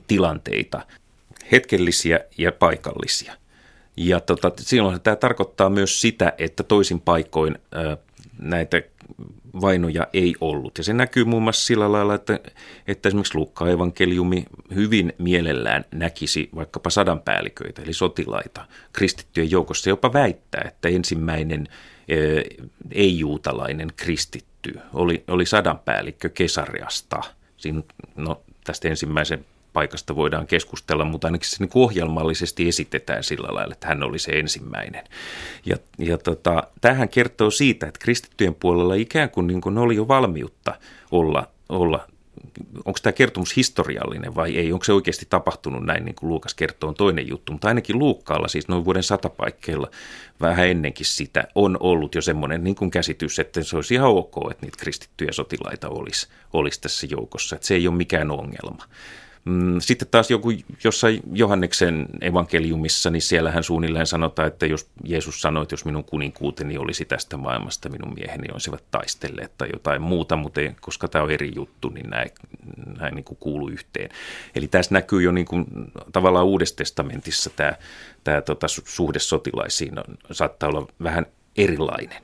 tilanteita, hetkellisiä ja paikallisia. Ja tota, silloin tämä tarkoittaa myös sitä, että toisin paikoin ää, näitä vainoja ei ollut. Ja se näkyy muun muassa sillä lailla, että, että esimerkiksi Luukka evankeliumi hyvin mielellään näkisi vaikkapa sadanpäälliköitä, eli sotilaita kristittyjen joukossa, jopa väittää, että ensimmäinen ei-juutalainen kristitty oli, oli sadanpäällikkö Kesariasta. Siinä, no, tästä ensimmäisen paikasta voidaan keskustella, mutta ainakin se niin ohjelmallisesti esitetään sillä lailla, että hän oli se ensimmäinen. Ja, ja tota, tähän kertoo siitä, että kristittyjen puolella ikään kuin, niin kuin oli jo valmiutta olla, olla onko tämä kertomus historiallinen vai ei, onko se oikeasti tapahtunut näin, niin kuin Luukas kertoo, on toinen juttu, mutta ainakin Luukkaalla, siis noin vuoden satapaikkeilla, vähän ennenkin sitä, on ollut jo semmoinen niin kuin käsitys, että se olisi ihan ok, että niitä kristittyjä sotilaita olisi, olisi tässä joukossa, että se ei ole mikään ongelma. Mm, sitten taas joku jossain Johanneksen evankeliumissa, niin siellähän suunnilleen sanotaan, että jos Jeesus sanoi, että jos minun kuninkuuteni olisi tästä maailmasta, minun mieheni olisivat taistelleet tai jotain muuta, mutta koska tämä on eri juttu, niin näin, näin niin kuuluu yhteen. Eli tässä näkyy jo niin kuin, tavallaan Uudessa testamentissa tämä, tämä tota, suhde sotilaisiin on, saattaa olla vähän erilainen.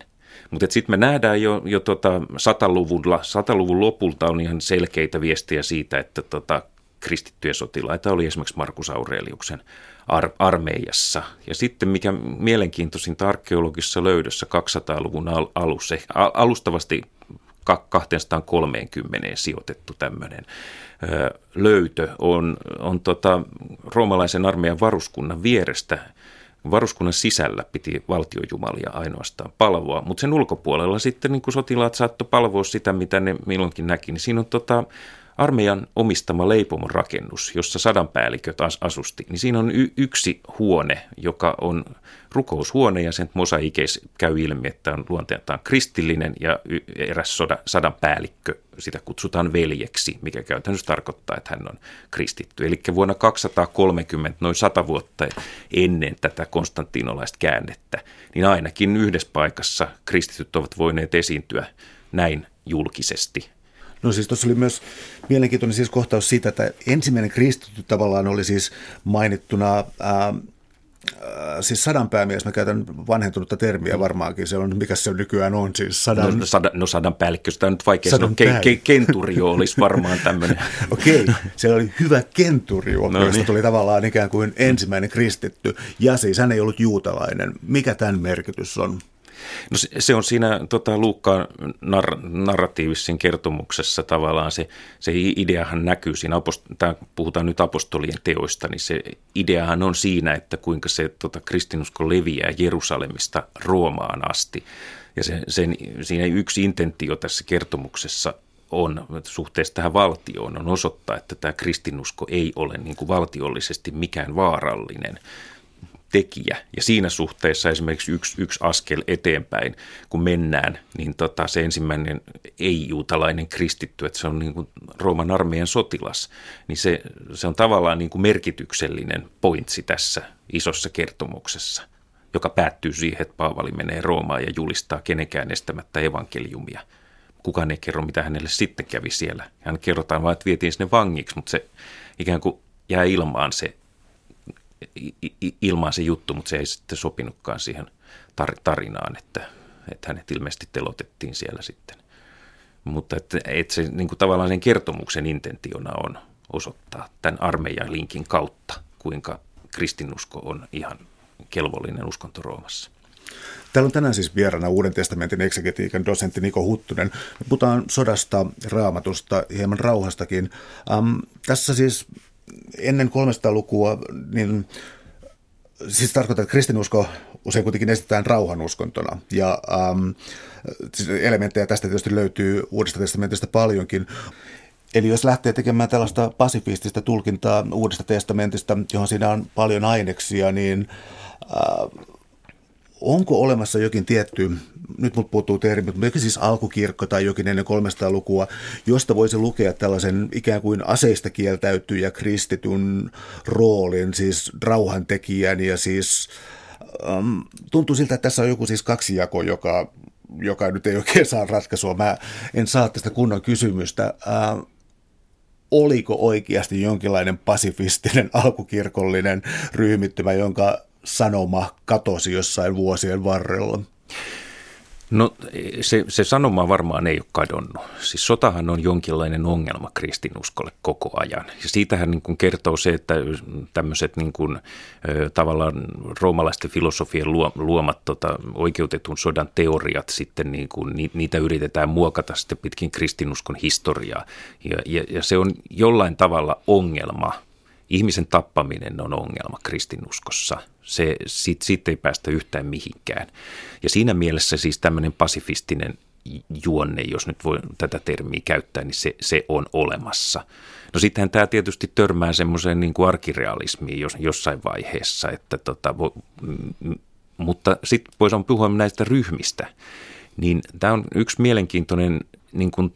Mutta sitten me nähdään jo, jo tota 100-luvulla, 100-luvun lopulta on ihan selkeitä viestiä siitä, että tota kristittyjä sotilaita oli esimerkiksi Markus Aureliuksen ar- armeijassa. Ja sitten mikä mielenkiintoisinta arkeologisessa löydössä 200-luvun al- alussa, alustavasti 230 sijoitettu tämmöinen löytö on, on tota, roomalaisen armeijan varuskunnan vierestä varuskunnan sisällä piti valtiojumalia ainoastaan palvoa, mutta sen ulkopuolella sitten niin sotilaat saattoi palvoa sitä, mitä ne milloinkin näki, niin siinä on tota, armeijan omistama leipomon rakennus, jossa sadanpäälliköt as- asusti, niin siinä on y- yksi huone, joka on rukoushuone ja sen mosaikeis käy ilmi, että on luonteeltaan kristillinen ja y- eräs soda, sadanpäällikkö, sitä kutsutaan veljeksi, mikä käytännössä tarkoittaa, että hän on kristitty. Eli vuonna 230, noin sata vuotta ennen tätä konstantinolaista käännettä, niin ainakin yhdessä paikassa kristityt ovat voineet esiintyä näin julkisesti No siis tuossa oli myös mielenkiintoinen siis kohtaus siitä, että ensimmäinen kristitty tavallaan oli siis mainittuna ää, siis sadan päämies, mä käytän vanhentunutta termiä mm. varmaankin, se on, mikä se nykyään on, siis sadan... No, sadan, no sadan päällikkö, sitä on nyt vaikea sadan sanoa, ke, ke, kenturio olisi varmaan tämmöinen. Okei, okay. siellä oli hyvä kenturio, no, josta niin. tuli tavallaan ikään kuin ensimmäinen kristitty, ja siis hän ei ollut juutalainen. Mikä tämän merkitys on? No se, se on siinä tota, Luukkaan nar, narratiivisessa kertomuksessa tavallaan se, se ideahan näkyy siinä, apost- tämä, puhutaan nyt apostolien teoista, niin se ideahan on siinä, että kuinka se tota, kristinusko leviää Jerusalemista Roomaan asti. Ja se, sen, siinä yksi intentio tässä kertomuksessa on suhteessa tähän valtioon on osoittaa, että tämä kristinusko ei ole niin kuin valtiollisesti mikään vaarallinen, tekijä. Ja siinä suhteessa esimerkiksi yksi, yksi askel eteenpäin, kun mennään, niin tota, se ensimmäinen ei-juutalainen kristitty, että se on niin kuin Rooman armeijan sotilas, niin se, se on tavallaan niin kuin merkityksellinen pointsi tässä isossa kertomuksessa, joka päättyy siihen, että Paavali menee Roomaan ja julistaa kenenkään estämättä evankeliumia. Kukaan ei kerro, mitä hänelle sitten kävi siellä. Hän kerrotaan vain, että vietiin sinne vangiksi, mutta se ikään kuin jää ilmaan se ilmaan se juttu, mutta se ei sitten sopinutkaan siihen tarinaan, että, että hänet ilmeisesti telotettiin siellä sitten. Mutta että, että se niin kuin tavallaan sen kertomuksen intentiona on osoittaa tämän armeijan linkin kautta, kuinka kristinusko on ihan kelvollinen uskonto Roomassa. Täällä on tänään siis vieraana Uuden testamentin eksegetiikan dosentti Niko Huttunen. Puhutaan sodasta, raamatusta, hieman rauhastakin. Ähm, tässä siis ennen 300-lukua, niin siis tarkoittaa, että kristinusko usein kuitenkin esitetään rauhanuskontona. Ja ähm, siis elementtejä tästä tietysti löytyy Uudesta testamentista paljonkin. Eli jos lähtee tekemään tällaista pasifistista tulkintaa Uudesta testamentista, johon siinä on paljon aineksia, niin äh, onko olemassa jokin tietty, nyt mut puuttuu termi, mutta jokin siis alkukirkko tai jokin ennen 300-lukua, josta voisi lukea tällaisen ikään kuin aseista kieltäytyjä kristityn roolin, siis rauhantekijän ja siis um, tuntuu siltä, että tässä on joku siis kaksijako, joka, joka nyt ei oikein saa ratkaisua. Mä en saa tästä kunnon kysymystä. Uh, oliko oikeasti jonkinlainen pasifistinen alkukirkollinen ryhmittymä, jonka sanoma katosi jossain vuosien varrella? No se, se sanoma varmaan ei ole kadonnut. Siis sotahan on jonkinlainen ongelma kristinuskolle koko ajan. Ja siitähän niin kuin kertoo se, että tämmöiset niin kuin, tavallaan roomalaisten filosofien luomat tota, oikeutetun sodan teoriat sitten, niin kuin, niitä yritetään muokata sitten pitkin kristinuskon historiaa. Ja, ja, ja se on jollain tavalla ongelma – ihmisen tappaminen on ongelma kristinuskossa. Se, siitä, siitä ei päästä yhtään mihinkään. Ja siinä mielessä siis tämmöinen pasifistinen juonne, jos nyt voi tätä termiä käyttää, niin se, se on olemassa. No sittenhän tämä tietysti törmää semmoiseen niin kuin arkirealismiin jos, jossain vaiheessa, että tota, vo, m, mutta sitten voisi puhua näistä ryhmistä. Niin tämä on yksi mielenkiintoinen niin kuin,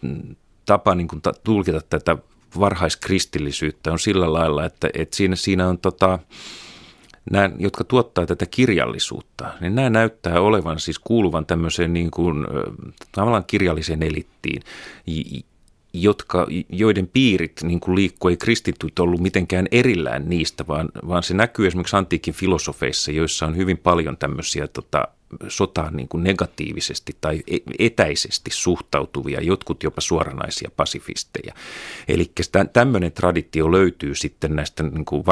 tapa niin kuin, tulkita tätä varhaiskristillisyyttä on sillä lailla, että, että siinä, siinä on tota, nämä, jotka tuottaa tätä kirjallisuutta, niin nämä näyttää olevan siis kuuluvan tämmöiseen niin kuin, tavallaan kirjalliseen elittiin, jotka, joiden piirit niin kuin liikkuu, ei kristityt ollut mitenkään erillään niistä, vaan, vaan se näkyy esimerkiksi antiikin filosofeissa, joissa on hyvin paljon tämmöisiä tota, sotaan niin kuin negatiivisesti tai e-, etäisesti suhtautuvia, jotkut jopa suoranaisia pasifisteja. Eli tämmöinen traditio löytyy sitten näistä niin kuin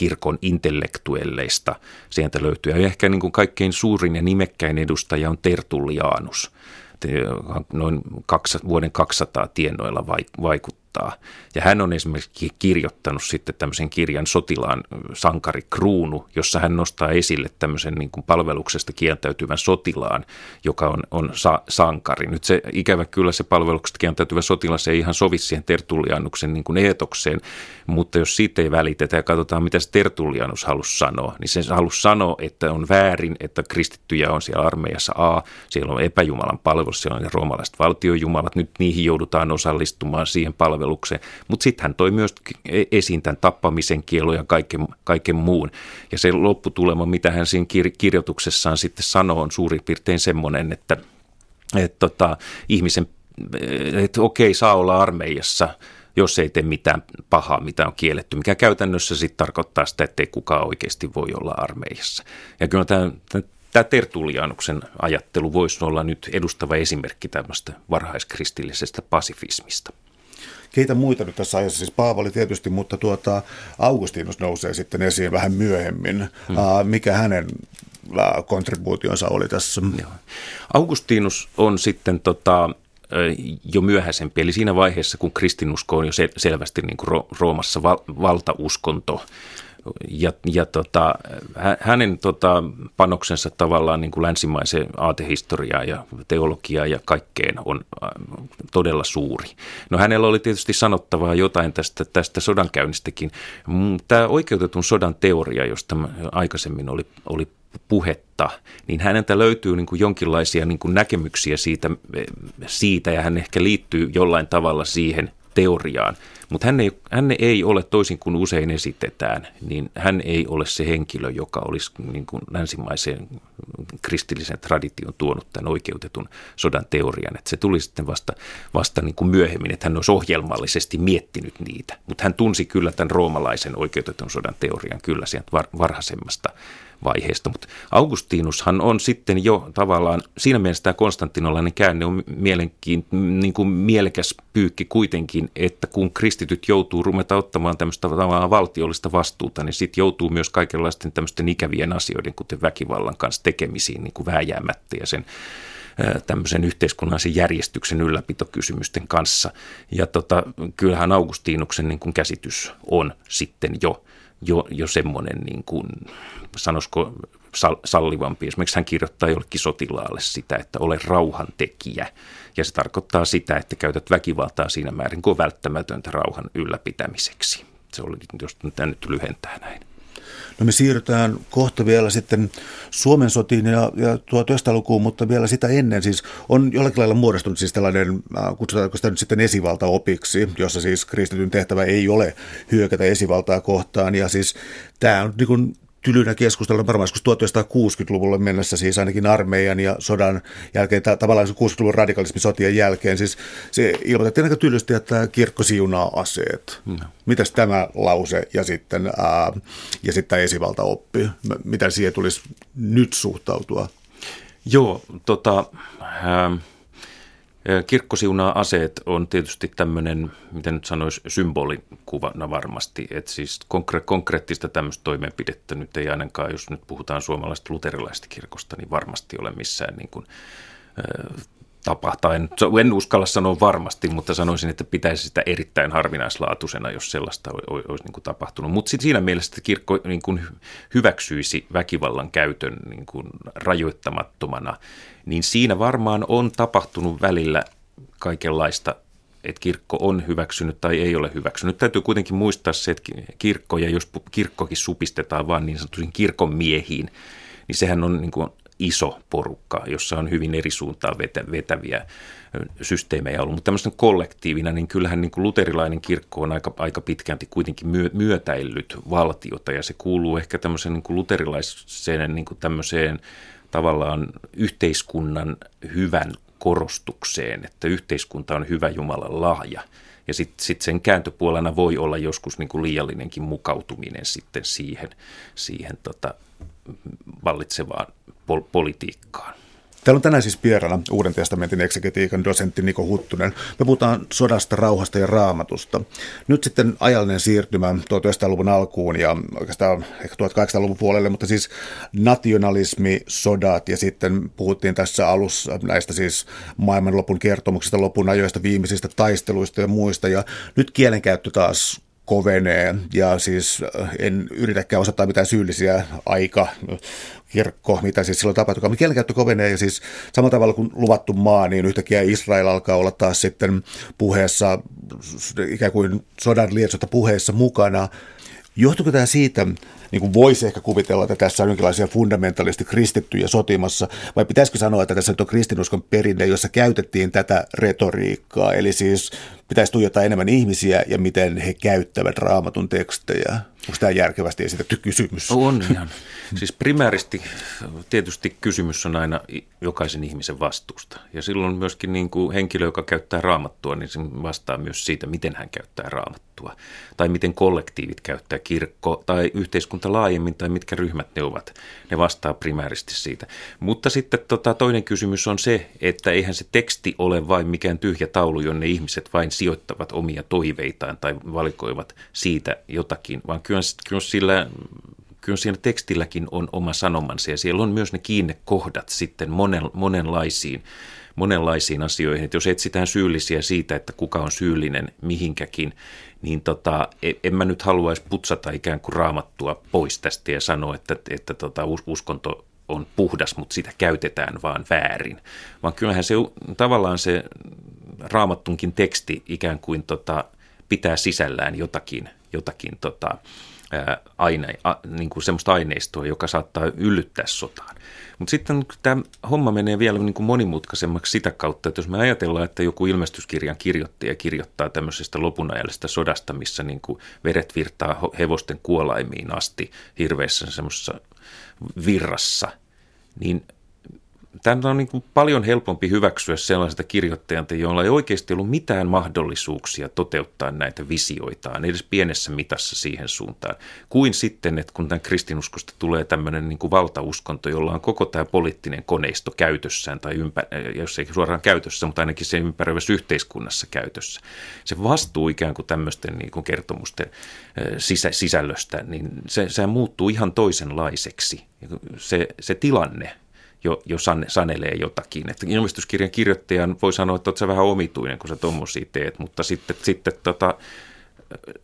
varhaiskirkon intellektuelleista. Sieltä löytyy. Ja ehkä niin kuin kaikkein suurin ja nimekkäin edustaja on Tertullianus, noin kaksi, vuoden 200 tienoilla vaikuttaa. Ja hän on esimerkiksi kirjoittanut sitten tämmöisen kirjan Sotilaan sankari Kruunu, jossa hän nostaa esille tämmöisen niin kuin palveluksesta kieltäytyvän sotilaan, joka on, on sa- sankari. Nyt se ikävä kyllä se palveluksesta kieltäytyvä sotilas ei ihan sovi siihen Tertullianuksen niin eetokseen, mutta jos siitä ei välitetä ja katsotaan, mitä se Tertullianus halusi sanoa, niin se halusi sanoa, että on väärin, että kristittyjä on siellä armeijassa A, siellä on epäjumalan palvelus, siellä on roomalaiset valtiojumalat, nyt niihin joudutaan osallistumaan siihen palvelukseen, mutta sitten hän toi myös e-, esiin tämän tappamisen kielon ja kaiken, kaiken muun. Ja se lopputulema, mitä hän siinä kir- kirjoituksessaan sitten sanoo, on suurin piirtein semmoinen, että, että tota, ihmisen, että okei, saa olla armeijassa, jos ei tee mitään pahaa, mitä on kielletty, mikä käytännössä sitten tarkoittaa sitä, että ei kukaan oikeasti voi olla armeijassa. Ja kyllä tämä, tämä Tertulianuksen ajattelu voisi olla nyt edustava esimerkki tämmöistä varhaiskristillisestä pasifismista. Keitä muita nyt tässä ajassa? Siis Paavali tietysti, mutta tuota, Augustinus nousee sitten esiin vähän myöhemmin. Hmm. Mikä hänen kontribuutionsa oli tässä? Joo. Augustinus on sitten tota, jo myöhäisempi, eli siinä vaiheessa, kun kristinusko on jo selvästi niin kuin Roomassa val- valtauskonto, ja, ja tota, hänen tota, panoksensa tavallaan niin kuin länsimaiseen aatehistoriaan ja teologiaan ja kaikkeen on äh, todella suuri. No hänellä oli tietysti sanottavaa jotain tästä, tästä sodankäynnistäkin. Tämä oikeutetun sodan teoria, josta aikaisemmin oli, oli puhetta, niin häneltä löytyy niin kuin jonkinlaisia niin kuin näkemyksiä siitä, siitä ja hän ehkä liittyy jollain tavalla siihen teoriaan. Mutta hän ei, hän ei ole, toisin kuin usein esitetään, niin hän ei ole se henkilö, joka olisi niin kuin länsimaiseen kristillisen tradition tuonut tämän oikeutetun sodan teorian. Että se tuli sitten vasta, vasta niin kuin myöhemmin, että hän olisi ohjelmallisesti miettinyt niitä. Mutta hän tunsi kyllä tämän roomalaisen oikeutetun sodan teorian kyllä sieltä var, varhaisemmasta vaiheesta. Mutta Augustinushan on sitten jo tavallaan, siinä mielessä tämä konstantinolainen käänne on mielenkiin, niin kuin mielekäs pyykki kuitenkin, että kun kristityt joutuu ruveta ottamaan tämmöistä tavallaan valtiollista vastuuta, niin sitten joutuu myös kaikenlaisten tämmöisten ikävien asioiden, kuten väkivallan kanssa tekemisiin niin kuin vääjäämättä ja sen tämmöisen yhteiskunnallisen järjestyksen ylläpitokysymysten kanssa. Ja tota, kyllähän Augustinuksen niin kuin käsitys on sitten jo jo, jo semmoinen, niin kuin, sanoisiko sallivampi. Esimerkiksi hän kirjoittaa jollekin sotilaalle sitä, että ole rauhantekijä. Ja se tarkoittaa sitä, että käytät väkivaltaa siinä määrin kuin välttämätöntä rauhan ylläpitämiseksi. Se oli, jos tämä nyt lyhentää näin. No me siirrytään kohta vielä sitten Suomen sotiin ja, ja 1900-lukuun, mutta vielä sitä ennen. Siis on jollakin lailla muodostunut siis tällainen, äh, kutsutaanko sitä nyt sitten esivaltaopiksi, jossa siis kristityn tehtävä ei ole hyökätä esivaltaa kohtaan. Ja siis tämä on niin kuin tylynä keskustella varmaan 1960-luvulle mennessä siis ainakin armeijan ja sodan jälkeen, tavallaan 60-luvun radikalismisotien jälkeen, siis se ilmoitettiin aika tylysti, että kirkko siunaa aseet. No. Mitäs tämä lause ja sitten, ää, ja sitten tämä esivaltaoppi, mitä siihen tulisi nyt suhtautua? Joo, tota, ähm, Kirkkosiunaa aseet on tietysti tämmöinen, miten nyt sanoisi, symbolikuvana varmasti. Että siis konkre- konkreettista tämmöistä toimenpidettä nyt ei ainakaan, jos nyt puhutaan suomalaisesta luterilaisesta kirkosta, niin varmasti ole missään niin kuin, tapahtaa. En, en uskalla sanoa varmasti, mutta sanoisin, että pitäisi sitä erittäin harvinaislaatuisena, jos sellaista olisi, niin kuin tapahtunut. Mutta siinä mielessä, että kirkko niin kuin hyväksyisi väkivallan käytön niin kuin rajoittamattomana, niin siinä varmaan on tapahtunut välillä kaikenlaista että kirkko on hyväksynyt tai ei ole hyväksynyt. Täytyy kuitenkin muistaa se, että kirkko, ja jos kirkkokin supistetaan vain niin sanotusti kirkon miehiin, niin sehän on niin kuin iso porukka, jossa on hyvin eri suuntaan vetä, vetäviä systeemejä ollut. Mutta tämmöisen kollektiivina, niin kyllähän niin kuin luterilainen kirkko on aika, aika pitkälti kuitenkin myö, myötäillyt valtiota ja se kuuluu ehkä tämmöisen niin kuin luterilaiseen niin kuin tämmöiseen tavallaan yhteiskunnan hyvän korostukseen, että yhteiskunta on hyvä Jumalan lahja. Ja sitten sit sen kääntöpuolena voi olla joskus niin kuin liiallinenkin mukautuminen sitten siihen, siihen tota, vallitsevaan pol- politiikkaan. Täällä on tänään siis vieraana Uuden testamentin eksegetiikan dosentti Niko Huttunen. Me puhutaan sodasta, rauhasta ja raamatusta. Nyt sitten ajallinen siirtymä 1900-luvun alkuun ja oikeastaan ehkä 1800-luvun puolelle, mutta siis nationalismi, sodat ja sitten puhuttiin tässä alussa näistä siis maailmanlopun kertomuksista, lopun ajoista, viimeisistä taisteluista ja muista. Ja nyt kielenkäyttö taas kovenee ja siis äh, en yritäkään osoittaa mitään syyllisiä aika, kirkko, mitä siis silloin tapahtui. Mutta kielenkäyttö kovenee ja siis samalla tavalla kuin luvattu maa, niin yhtäkkiä Israel alkaa olla taas sitten puheessa, ikään kuin sodan lietsota puheessa mukana. Johtuuko tämä siitä, niin kuin voisi ehkä kuvitella, että tässä on jonkinlaisia fundamentalisti kristittyjä sotimassa, vai pitäisikö sanoa, että tässä on kristinuskon perinne, jossa käytettiin tätä retoriikkaa, eli siis pitäisi tuijottaa enemmän ihmisiä ja miten he käyttävät raamatun tekstejä? Onko tämä järkevästi esitetty kysymys? On ihan. Siis primääristi tietysti kysymys on aina jokaisen ihmisen vastuusta. Ja silloin myöskin niin kuin henkilö, joka käyttää raamattua, niin se vastaa myös siitä, miten hän käyttää raamattua. Tai miten kollektiivit käyttää kirkko tai yhteiskunta laajemmin tai mitkä ryhmät ne ovat. Ne vastaa primääristi siitä. Mutta sitten tota, toinen kysymys on se, että eihän se teksti ole vain mikään tyhjä taulu, jonne ihmiset vain sijoittavat omia toiveitaan tai valikoivat siitä jotakin, vaan kyllä, kyllä sillä kyllä siinä tekstilläkin on oma sanomansa ja siellä on myös ne kiinnekohdat sitten monen, monenlaisiin, monenlaisiin asioihin. Että jos etsitään syyllisiä siitä, että kuka on syyllinen mihinkäkin, niin tota, e, en mä nyt haluaisi putsata ikään kuin raamattua pois tästä ja sanoa, että, että tota, uskonto on puhdas, mutta sitä käytetään vaan väärin. Vaan kyllähän se tavallaan se raamattunkin teksti ikään kuin tota, pitää sisällään jotakin, jotakin tota, aine, a, niin kuin semmoista aineistoa, joka saattaa yllyttää sotaan. Mutta sitten tämä homma menee vielä niin kuin monimutkaisemmaksi sitä kautta, että jos me ajatellaan, että joku ilmestyskirjan kirjoittaja kirjoittaa tämmöisestä lopunajallisesta sodasta, missä niin kuin veret virtaa hevosten kuolaimiin asti hirveässä semmoisessa virrassa, niin – Tämä on niin kuin paljon helpompi hyväksyä sellaiselta kirjoittajalta, jolla ei oikeasti ollut mitään mahdollisuuksia toteuttaa näitä visioitaan, edes pienessä mitassa siihen suuntaan, kuin sitten, että kun tämän kristinuskosta tulee tämmöinen niin kuin valtauskonto, jolla on koko tämä poliittinen koneisto käytössään, tai ympä, jos ei suoraan käytössä, mutta ainakin se ympäröivässä yhteiskunnassa käytössä. Se vastuu ikään kuin tämmöisten niin kuin kertomusten sisä, sisällöstä, niin se, se muuttuu ihan toisenlaiseksi. Se, se tilanne jo, jo san, sanelee jotakin. Että ilmestyskirjan kirjoittajan voi sanoa, että olet sä vähän omituinen, kun sä tuommoisia teet, mutta sitten, sitten tota,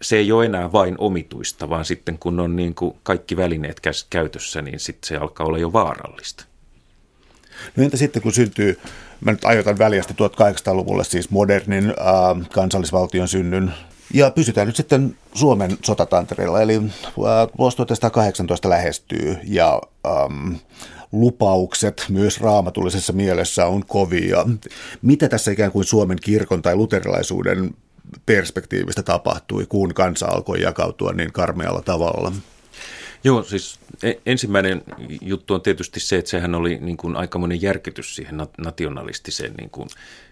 se ei ole enää vain omituista, vaan sitten kun on niin kuin kaikki välineet käytössä, niin sitten se alkaa olla jo vaarallista. No entä sitten kun syntyy, mä nyt ajoitan väljästi 1800-luvulle siis modernin äh, kansallisvaltion synnyn, ja pysytään nyt sitten Suomen sotatantereella, eli äh, vuosi 1918 lähestyy ja ähm, lupaukset myös raamatullisessa mielessä on kovia. Mitä tässä ikään kuin Suomen kirkon tai luterilaisuuden perspektiivistä tapahtui, kun kansa alkoi jakautua niin karmealla tavalla? Joo, siis e- ensimmäinen juttu on tietysti se, että sehän oli niin kuin aikamoinen järkytys siihen nationalistiseen niin kuin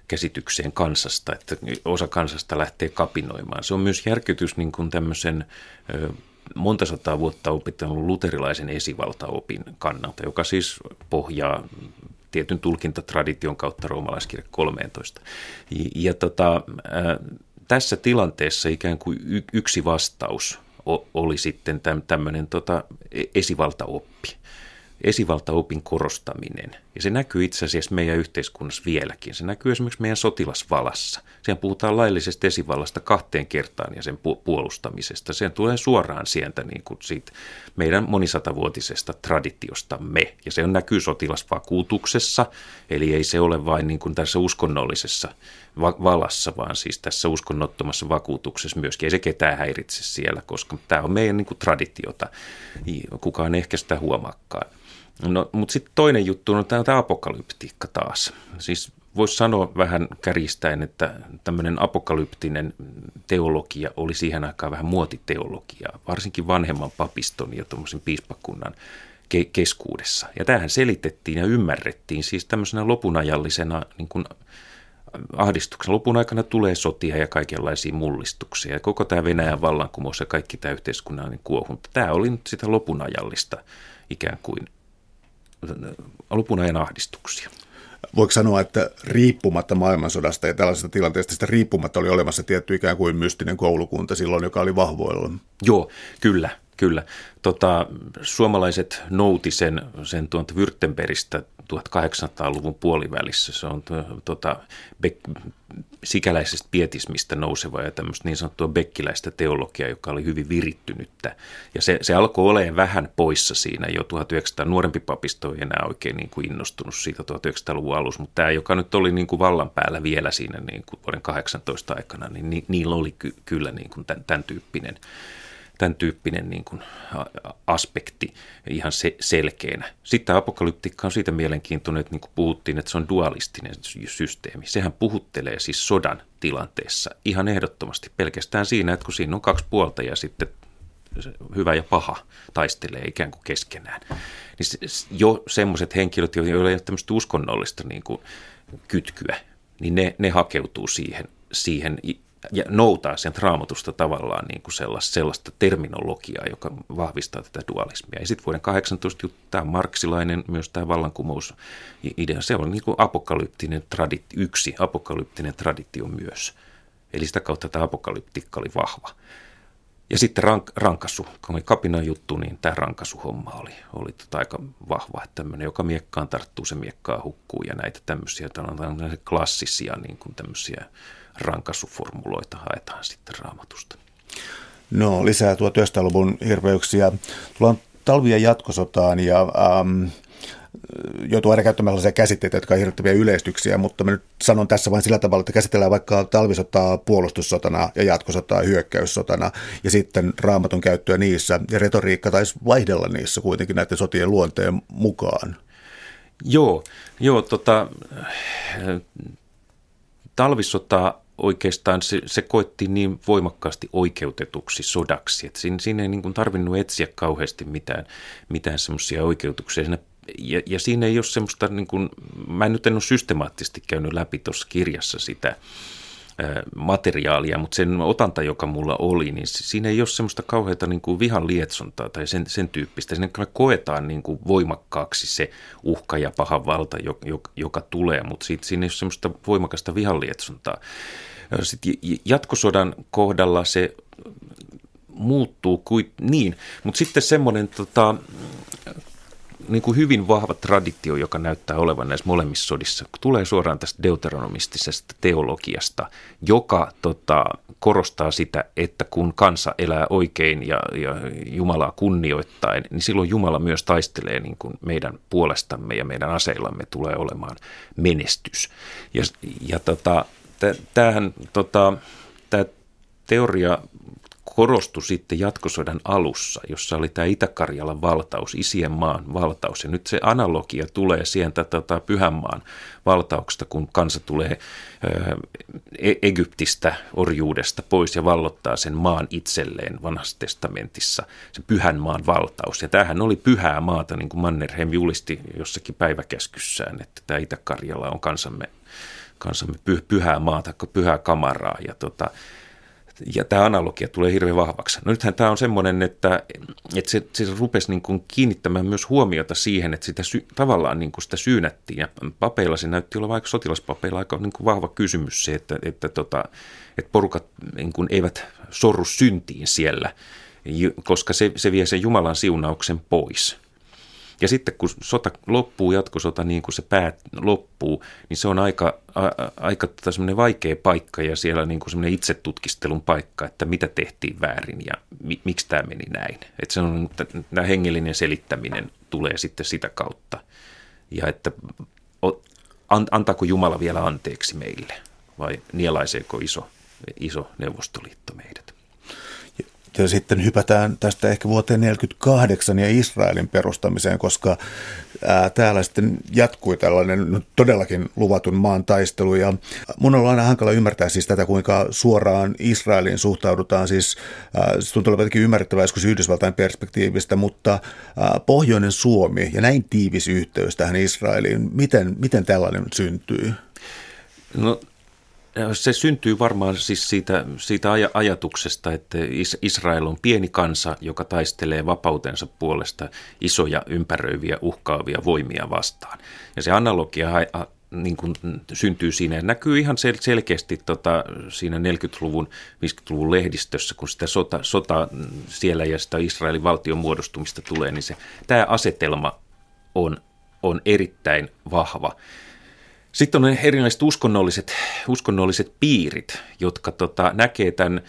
käsitykseen kansasta, että osa kansasta lähtee kapinoimaan. Se on myös järkytys niin kuin tämmöisen monta sataa vuotta opittanut luterilaisen esivaltaopin kannalta, joka siis pohjaa tietyn tulkintatradition kautta roomalaiskirja 13. Ja, tota, tässä tilanteessa ikään kuin yksi vastaus oli sitten tämmöinen tota, e-, esivaltaoppi esivaltaopin korostaminen. Ja se näkyy itse asiassa meidän yhteiskunnassa vieläkin. Se näkyy esimerkiksi meidän sotilasvalassa. Siellä puhutaan laillisesta esivallasta kahteen kertaan ja sen puolustamisesta. Se tulee suoraan sieltä niin kuin siitä meidän monisatavuotisesta traditiostamme. Ja se on näkyy sotilasvakuutuksessa, eli ei se ole vain niin kuin tässä uskonnollisessa valassa, vaan siis tässä uskonnottomassa vakuutuksessa myöskin. Ei se ketään häiritse siellä, koska tämä on meidän niin kuin traditiota. Kukaan ehkä sitä huomaakaan. No, mutta sitten toinen juttu on tämä apokalyptiikka taas. Siis voisi sanoa vähän kärjistäen, että tämmöinen apokalyptinen teologia oli siihen aikaan vähän muotiteologiaa, varsinkin vanhemman papiston ja tuommoisen piispakunnan ke- keskuudessa. Ja tähän selitettiin ja ymmärrettiin siis tämmöisenä lopunajallisena niin kuin ahdistuksen. Lopun aikana tulee sotia ja kaikenlaisia mullistuksia. Koko tämä Venäjän vallankumous ja kaikki tämä yhteiskunnallinen kuohunta, tämä oli nyt sitä lopunajallista ikään kuin lopun ajan ahdistuksia. Voiko sanoa, että riippumatta maailmansodasta ja tällaisesta tilanteesta, sitä riippumatta oli olemassa tietty ikään kuin mystinen koulukunta silloin, joka oli vahvoilla? Joo, kyllä, kyllä. Tota, suomalaiset nouti sen, sen tuolta Württembergistä 1800-luvun puolivälissä. Se on tota, Be- sikäläisestä pietismistä nouseva ja tämmöistä niin sanottua bekkiläistä teologiaa, joka oli hyvin virittynyttä. Ja se, se alkoi olemaan vähän poissa siinä jo 1900. Nuorempi papisto ei enää oikein niin kuin innostunut siitä 1900-luvun alussa, mutta tämä, joka nyt oli niin kuin vallan päällä vielä siinä niin kuin vuoden 18 aikana, niin ni, niillä oli ky, kyllä niin kuin tämän, tämän tyyppinen tämän tyyppinen niin kuin aspekti ihan se, selkeänä. Sitten apokalyptikka on siitä mielenkiintoinen, että niin kuin puhuttiin, että se on dualistinen systeemi. Sehän puhuttelee siis sodan tilanteessa ihan ehdottomasti pelkästään siinä, että kun siinä on kaksi puolta ja sitten hyvä ja paha taistelee ikään kuin keskenään. Niin jo semmoiset henkilöt, joilla ei ole tämmöistä uskonnollista niin kuin kytkyä, niin ne, ne hakeutuu siihen, siihen ja noutaa sen raamatusta tavallaan niin kuin sellaista, sellaista terminologiaa, joka vahvistaa tätä dualismia. Ja sitten vuoden 18 juttu, tämä marksilainen, myös tämä vallankumousidea, se on niin kuin apokalyptinen traditio, yksi apokalyptinen traditio myös. Eli sitä kautta tämä apokalyptikka oli vahva. Ja sitten rank, rankasu, kun oli kapina juttu, niin tämä rankasuhomma oli, oli tota aika vahva. Että tämmöinen, joka miekkaan tarttuu, se miekkaa hukkuu ja näitä tämmöisiä, on klassisia niin kuin tämmöisiä rankasuformuloita haetaan sitten raamatusta. No lisää 1900-luvun hirveyksiä. Tullaan talvia jatkosotaan ja ähm, joutuu aina käyttämään sellaisia käsitteitä, jotka on hirvittäviä yleistyksiä, mutta mä nyt sanon tässä vain sillä tavalla, että käsitellään vaikka talvisotaa puolustussotana ja jatkosotaa hyökkäyssotana ja sitten raamatun käyttöä niissä ja retoriikka taisi vaihdella niissä kuitenkin näiden sotien luonteen mukaan. Joo, joo tota, talvisota oikeastaan se, se koettiin niin voimakkaasti oikeutetuksi sodaksi, että siinä, siinä ei niin kuin tarvinnut etsiä kauheasti mitään, mitään semmoisia oikeutuksia. Siinä, ja, ja siinä ei ole semmoista, niin kuin, mä en nyt en ole systemaattisesti käynyt läpi tuossa kirjassa sitä, materiaalia, mutta sen otanta, joka mulla oli, niin siinä ei ole semmoista kauheata niin kuin vihan lietsontaa tai sen, sen tyyppistä. Siinä koetaan niin kuin voimakkaaksi se uhka ja paha valta, joka, joka tulee, mutta siitä, siinä ei ole semmoista voimakasta vihan lietsontaa. Sitten jatkosodan kohdalla se muuttuu kuin niin, mutta sitten semmoinen tota, niin kuin hyvin vahva traditio, joka näyttää olevan näissä molemmissa sodissa, tulee suoraan tästä deuteronomistisesta teologiasta, joka tota, korostaa sitä, että kun kansa elää oikein ja, ja Jumalaa kunnioittain, niin silloin Jumala myös taistelee niin kuin meidän puolestamme ja meidän aseillamme tulee olemaan menestys. Ja, ja tota, tämähän tota, tämä teoria korostui sitten jatkosodan alussa, jossa oli tämä Itä-Karjalan valtaus, isien maan valtaus. Ja nyt se analogia tulee sieltä tota, Pyhänmaan valtauksesta, kun kansa tulee e- Egyptistä, orjuudesta pois ja vallottaa sen maan itselleen vanhassa testamentissa, se Pyhän maan valtaus. Ja tämähän oli pyhää maata, niin kuin Mannerheim julisti jossakin päiväkäskyssään, että tämä Itä-Karjala on kansamme, kansamme pyhää maata, pyhää kamaraa. Ja tota, ja tämä analogia tulee hirveän vahvaksi. No nythän tämä on semmoinen, että, että se, se rupesi niin kuin kiinnittämään myös huomiota siihen, että sitä sy, tavallaan niin kuin sitä syynättiin. Ja papeilla se näytti olla vaikka sotilaspapeilla aika niin kuin vahva kysymys se, että, että, tota, että porukat niin kuin eivät sorru syntiin siellä, koska se, se vie sen Jumalan siunauksen pois. Ja sitten kun sota loppuu, jatkosota niin kuin se päät loppuu, niin se on aika, a, aika tota semmoinen vaikea paikka ja siellä niin kuin semmoinen itsetutkistelun paikka, että mitä tehtiin väärin ja mi, miksi tämä meni näin. Että se on, tämä hengellinen selittäminen tulee sitten sitä kautta. Ja että antaako Jumala vielä anteeksi meille vai nielaiseeko iso, iso Neuvostoliitto meidät? Sitten hypätään tästä ehkä vuoteen 1948 ja Israelin perustamiseen, koska ää, täällä sitten jatkui tällainen todellakin luvatun maan taistelu. Ja mun on aina hankala ymmärtää siis tätä, kuinka suoraan Israeliin suhtaudutaan. Siis ää, se tuntuu olevan ymmärrettävää joskus Yhdysvaltain perspektiivistä, mutta ää, Pohjoinen Suomi ja näin tiivis yhteys tähän Israeliin, miten, miten tällainen syntyy? No se syntyy varmaan siis siitä, siitä aj- ajatuksesta, että Israel on pieni kansa, joka taistelee vapautensa puolesta isoja ympäröiviä uhkaavia voimia vastaan. Ja se analogia niin kuin syntyy siinä näkyy ihan sel- selkeästi tota, siinä 40-luvun, 50-luvun lehdistössä, kun sitä sota, sota siellä ja sitä Israelin valtion muodostumista tulee, niin se, tämä asetelma on, on erittäin vahva. Sitten on erilaiset uskonnolliset, uskonnolliset piirit, jotka tota, näkee tämän,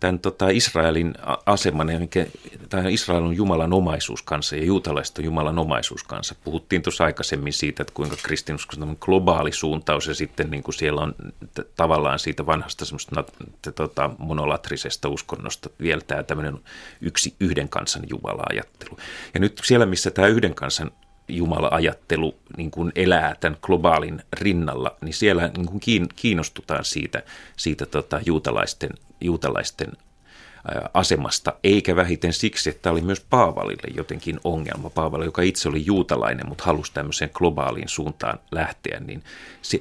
tämän tota Israelin aseman, mikä tämä Israel on Jumalan omaisuus kanssa ja juutalaiset on Jumalan omaisuus kanssa. Puhuttiin tuossa aikaisemmin siitä, että kuinka kristinusko on globaali suuntaus ja sitten niin kuin siellä on t- tavallaan siitä vanhasta semmoista tota, monolatrisesta uskonnosta vielä tämä tämmöinen yksi yhden kansan Jumala-ajattelu. Ja nyt siellä, missä tämä yhden kansan Jumala-ajattelu niin kuin elää tämän globaalin rinnalla, niin siellä niin kuin kiinnostutaan siitä, siitä tota, juutalaisten, juutalaisten asemasta, eikä vähiten siksi, että tämä oli myös Paavalille jotenkin ongelma. Paavali, joka itse oli juutalainen, mutta halusi tämmöiseen globaaliin suuntaan lähteä, niin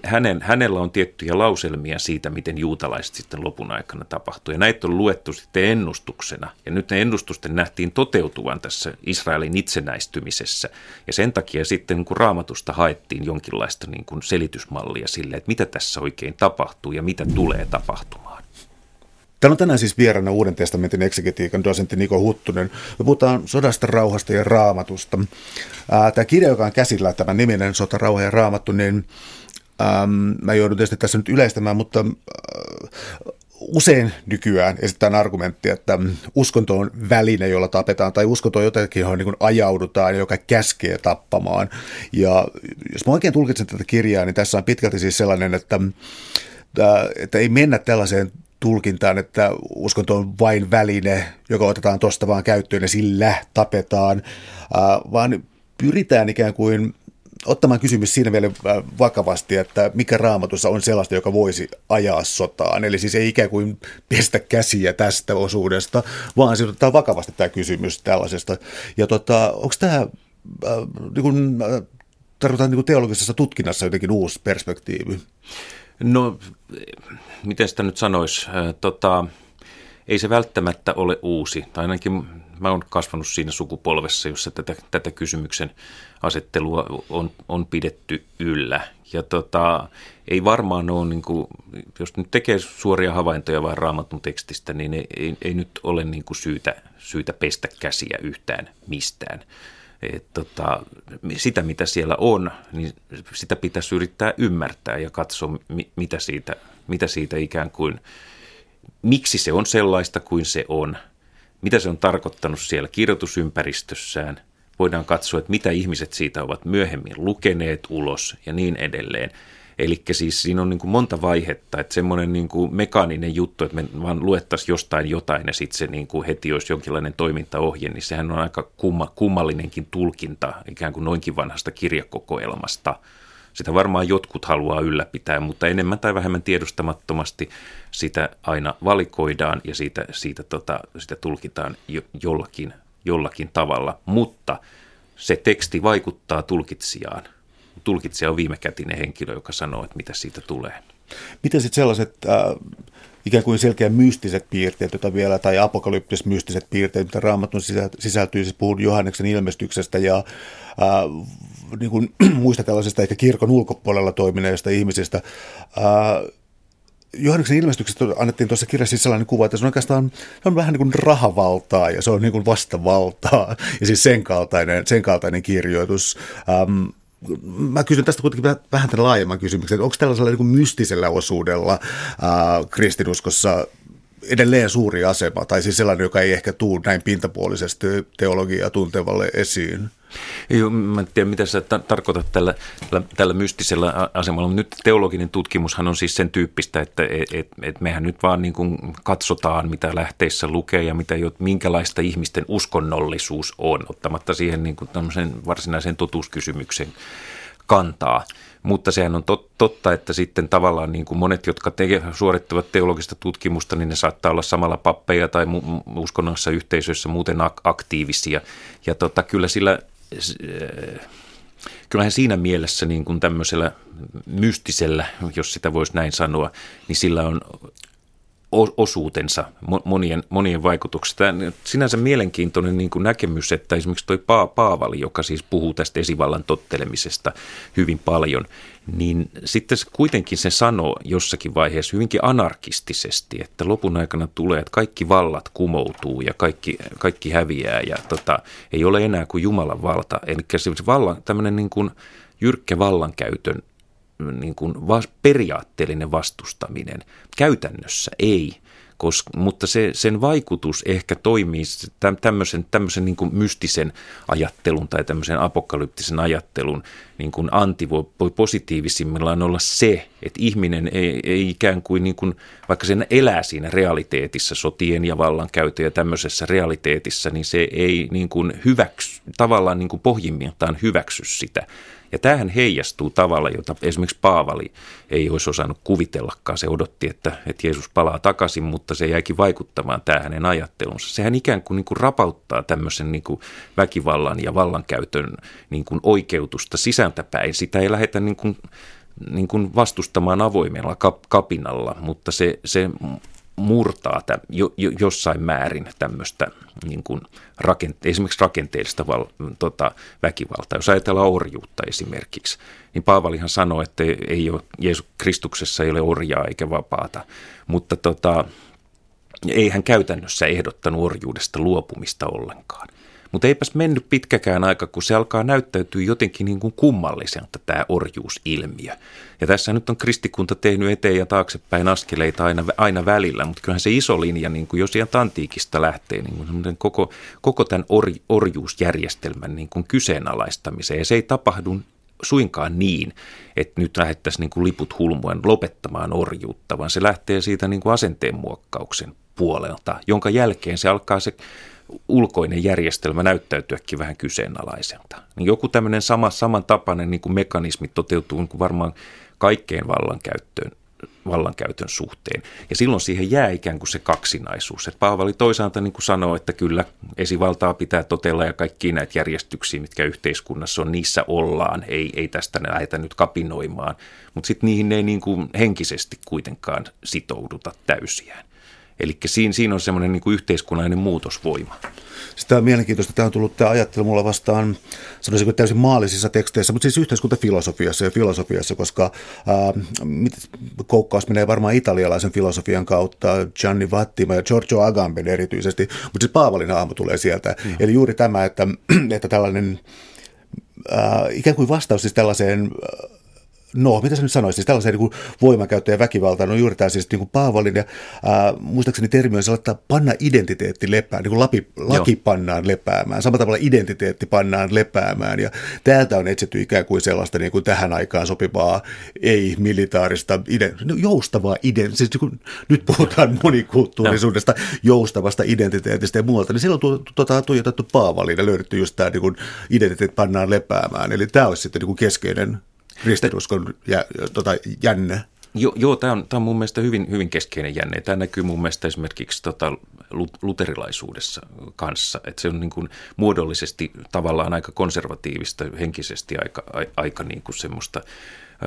hänen, hänellä on tiettyjä lauselmia siitä, miten juutalaiset sitten lopun aikana tapahtuu. Ja näitä on luettu sitten ennustuksena, ja nyt ne ennustusten nähtiin toteutuvan tässä Israelin itsenäistymisessä. Ja sen takia sitten kun raamatusta haettiin jonkinlaista niin kuin selitysmallia sille, että mitä tässä oikein tapahtuu ja mitä tulee tapahtumaan. Täällä on tänään siis vieraana Uuden testamentin eksegetiikan dosentti Niko Huttunen. Me puhutaan sodasta, rauhasta ja raamatusta. Tämä kirja, joka on käsillä, tämä niminen Sota, rauha ja raamattu, niin äm, mä joudun tietysti tässä nyt yleistämään, mutta äh, usein nykyään esitetään argumentti, että uskonto on väline, jolla tapetaan, tai uskonto on jotenkin, johon niin ajaudutaan, joka käskee tappamaan. Ja jos mä oikein tulkitsen tätä kirjaa, niin tässä on pitkälti siis sellainen, että että ei mennä tällaiseen tulkintaan, että uskonto on vain väline, joka otetaan tuosta vaan käyttöön ja sillä tapetaan, vaan pyritään ikään kuin ottamaan kysymys siinä vielä vakavasti, että mikä raamatussa on sellaista, joka voisi ajaa sotaan. Eli siis ei ikään kuin pestä käsiä tästä osuudesta, vaan se ottaa vakavasti tämä kysymys tällaisesta. Ja tota, onko tämä äh, niin kuin, äh, tarkoitan niin teologisessa tutkinnassa jotenkin uusi perspektiivi? No, miten sitä nyt sanoisi? Tota, ei se välttämättä ole uusi, tai ainakin mä oon kasvanut siinä sukupolvessa, jossa tätä, tätä kysymyksen asettelua on, on pidetty yllä. Ja tota, ei varmaan ole, niin kuin, jos nyt tekee suoria havaintoja vain raamatun tekstistä, niin ei, ei, ei nyt ole niin kuin syytä, syytä pestä käsiä yhtään mistään et tota, sitä, mitä siellä on, niin sitä pitäisi yrittää ymmärtää ja katsoa, mitä siitä, mitä siitä ikään kuin, miksi se on sellaista kuin se on, mitä se on tarkoittanut siellä kirjoitusympäristössään. Voidaan katsoa, että mitä ihmiset siitä ovat myöhemmin lukeneet ulos ja niin edelleen. Eli siis siinä on niin kuin monta vaihetta, että semmoinen niin kuin mekaaninen juttu, että me vaan luettaisiin jostain jotain ja sitten se niin kuin heti olisi jonkinlainen toimintaohje, niin sehän on aika kumma, kummallinenkin tulkinta ikään kuin noinkin vanhasta kirjakokoelmasta. Sitä varmaan jotkut haluaa ylläpitää, mutta enemmän tai vähemmän tiedostamattomasti sitä aina valikoidaan ja siitä, siitä tota, sitä tulkitaan jo, jollakin, jollakin tavalla. Mutta se teksti vaikuttaa tulkitsijaan tulkitsija on viimekätinen henkilö, joka sanoo, että mitä siitä tulee. Miten sitten sellaiset äh, ikään kuin selkeä mystiset piirteet, joita vielä, tai apokalyptiset mystiset piirteet, mitä raamatun sisältyy, siis puhun Johanneksen ilmestyksestä ja äh, niin kuin, muista tällaisesta ehkä kirkon ulkopuolella toimineista ihmisistä. Äh, Johanneksen ilmestyksestä annettiin tuossa kirjassa siis sellainen kuva, että se on oikeastaan se on vähän niin kuin rahavaltaa ja se on niin kuin vastavaltaa ja siis sen kaltainen, sen kaltainen kirjoitus. Ähm, mä kysyn tästä kuitenkin vähän tämän laajemman kysymyksen, onko tällaisella niin mystisellä osuudella äh, kristinuskossa edelleen suuri asema, tai siis sellainen, joka ei ehkä tule näin pintapuolisesti teologiaa tuntevalle esiin. Joo, mä en tiedä, mitä sä tarkoitat tällä, tällä, tällä mystisellä asemalla, mutta nyt teologinen tutkimushan on siis sen tyyppistä, että et, et, et mehän nyt vaan niin kuin katsotaan, mitä lähteissä lukee ja mitä, minkälaista ihmisten uskonnollisuus on, ottamatta siihen niin kuin varsinaiseen totuuskysymyksen kantaa. Mutta sehän on tot, totta, että sitten tavallaan niin kuin monet, jotka te, suorittavat teologista tutkimusta, niin ne saattaa olla samalla pappeja tai mu, uskonnollisissa yhteisöissä muuten aktiivisia. Ja tota, kyllä sillä kyllähän siinä mielessä niin kuin tämmöisellä mystisellä, jos sitä voisi näin sanoa, niin sillä on osuutensa monien, monien vaikutuksista. Sinänsä mielenkiintoinen niin kuin näkemys, että esimerkiksi tuo Paavali, joka siis puhuu tästä esivallan tottelemisesta hyvin paljon, niin sitten se kuitenkin se sanoo jossakin vaiheessa hyvinkin anarkistisesti, että lopun aikana tulee, että kaikki vallat kumoutuu ja kaikki, kaikki häviää ja tota, ei ole enää kuin Jumalan valta. Eli se vallan, tämmöinen niin kuin jyrkkä vallankäytön niin kuin vas, periaatteellinen vastustaminen. Käytännössä ei, koska, mutta se, sen vaikutus ehkä toimii tämmöisen, tämmöisen niin kuin mystisen ajattelun tai tämmöisen apokalyptisen ajattelun niin kuin anti voi, voi positiivisimmillaan olla se, että ihminen ei, ei ikään kuin, niin kuin, vaikka sen elää siinä realiteetissa, sotien ja vallankäytö ja tämmöisessä realiteetissa, niin se ei niin kuin hyväksy, tavallaan niin kuin pohjimmiltaan hyväksy sitä ja tämähän heijastuu tavalla, jota esimerkiksi Paavali ei olisi osannut kuvitellakaan. Se odotti, että, että Jeesus palaa takaisin, mutta se jäikin vaikuttamaan tähän hänen ajattelunsa. Sehän ikään kuin, niin kuin rapauttaa tämmöisen niin kuin väkivallan ja vallankäytön niin kuin oikeutusta sisältäpäin. Sitä ei lähdetä niin kuin, niin kuin vastustamaan avoimella kapinalla, mutta se, se murtaa täm, jo, jo, jossain määrin tämmöistä niin kuin rakente- esimerkiksi rakenteellista val, tota, väkivaltaa. Jos ajatellaan orjuutta esimerkiksi, niin Paavalihan sanoo, että ei ole, Jeesus Kristuksessa ei ole orjaa eikä vapaata, mutta tota, ei hän käytännössä ehdottanut orjuudesta luopumista ollenkaan. Mutta eipäs mennyt pitkäkään aika, kun se alkaa näyttäytyä jotenkin niin kuin kummalliselta tämä orjuusilmiö. Ja tässä nyt on kristikunta tehnyt eteen ja taaksepäin askeleita aina, aina välillä, mutta kyllähän se iso linja, niin kuin jo sieltä antiikista lähtee, niin kuin koko, koko tämän or, orjuusjärjestelmän niin kuin kyseenalaistamiseen. Ja se ei tapahdu suinkaan niin, että nyt lähdettäisiin niin kuin liput hulmuen lopettamaan orjuutta, vaan se lähtee siitä niin kuin asenteen muokkauksen puolelta, jonka jälkeen se alkaa se ulkoinen järjestelmä näyttäytyäkin vähän kyseenalaiselta. Niin joku tämmöinen sama, samantapainen niin kuin mekanismi toteutuu niin kuin varmaan kaikkeen vallankäyttöön vallankäytön suhteen. Ja silloin siihen jää ikään kuin se kaksinaisuus. Että Paavali toisaalta niin kuin sanoo, että kyllä esivaltaa pitää totella ja kaikki näitä järjestyksiä, mitkä yhteiskunnassa on, niissä ollaan. Ei, ei tästä ne lähdetä nyt kapinoimaan, mutta sitten niihin ei niin kuin henkisesti kuitenkaan sitouduta täysiään. Eli siinä, siinä on semmoinen niin kuin yhteiskunnallinen muutosvoima. Sitä on mielenkiintoista. Tämä on tullut tämä ajattelu mulla vastaan, sanoisinko täysin maallisissa teksteissä, mutta siis yhteiskuntafilosofiassa ja filosofiassa, koska ää, koukkaus menee varmaan italialaisen filosofian kautta, Gianni Vattima ja Giorgio Agamben erityisesti, mutta siis Paavalin hahmo tulee sieltä. Mm. Eli juuri tämä, että, että tällainen ää, ikään kuin vastaus siis tällaiseen no, mitä sä nyt sanoisit, siis tällaisen niin voimankäyttö ja väkivalta, no juuri tämä siis niin kuin Paavalin ja ää, muistaakseni termi on sellainen, että panna identiteetti lepään, niin kuin lapi, laki Joo. pannaan lepäämään, samalla tavalla identiteetti pannaan lepäämään ja täältä on etsitty ikään kuin sellaista niin kuin tähän aikaan sopivaa, ei-militaarista, no, joustavaa identiteettiä, siis niin nyt puhutaan monikulttuurisuudesta, joustavasta identiteetistä ja muualta, niin silloin on tuota, tuijotettu Paavalin ja löydetty just tämä niin kuin identiteetti pannaan lepäämään, eli tämä olisi sitten niin kuin keskeinen ristinuskon ja, tota, jänne. Joo, joo tämä, on, on mun mielestä hyvin, hyvin keskeinen jänne. Tämä näkyy mun mielestä esimerkiksi tota, luterilaisuudessa kanssa. Että se on niin kuin muodollisesti tavallaan aika konservatiivista, henkisesti aika, aika niin kuin semmoista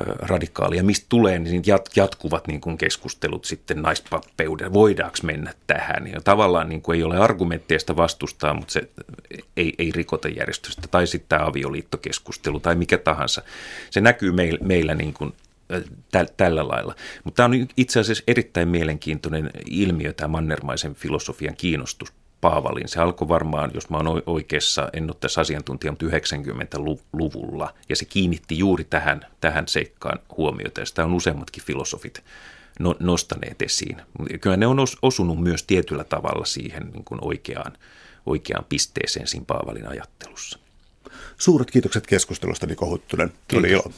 radikaalia. Mistä tulee niin jatkuvat niin kuin keskustelut sitten naispappeuden, voidaanko mennä tähän. Ja tavallaan niin kuin ei ole argumentteja sitä vastustaa, mutta se ei, ei rikota järjestystä. Tai sitten tämä avioliittokeskustelu tai mikä tahansa. Se näkyy meillä, meillä niin kuin tällä lailla. Mutta tämä on itse asiassa erittäin mielenkiintoinen ilmiö, tämä mannermaisen filosofian kiinnostus Paavalin Se alkoi varmaan, jos mä oon oikeassa, en ole tässä asiantuntija, mutta 90-luvulla. Ja se kiinnitti juuri tähän, tähän seikkaan huomiota. Ja sitä on useammatkin filosofit no, nostaneet esiin. Kyllä ne on os, osunut myös tietyllä tavalla siihen niin kuin oikeaan, oikeaan pisteeseen siinä Paavalin ajattelussa. Suuret kiitokset keskustelusta, Niko Huttunen. Kiitos. Tuli ilo.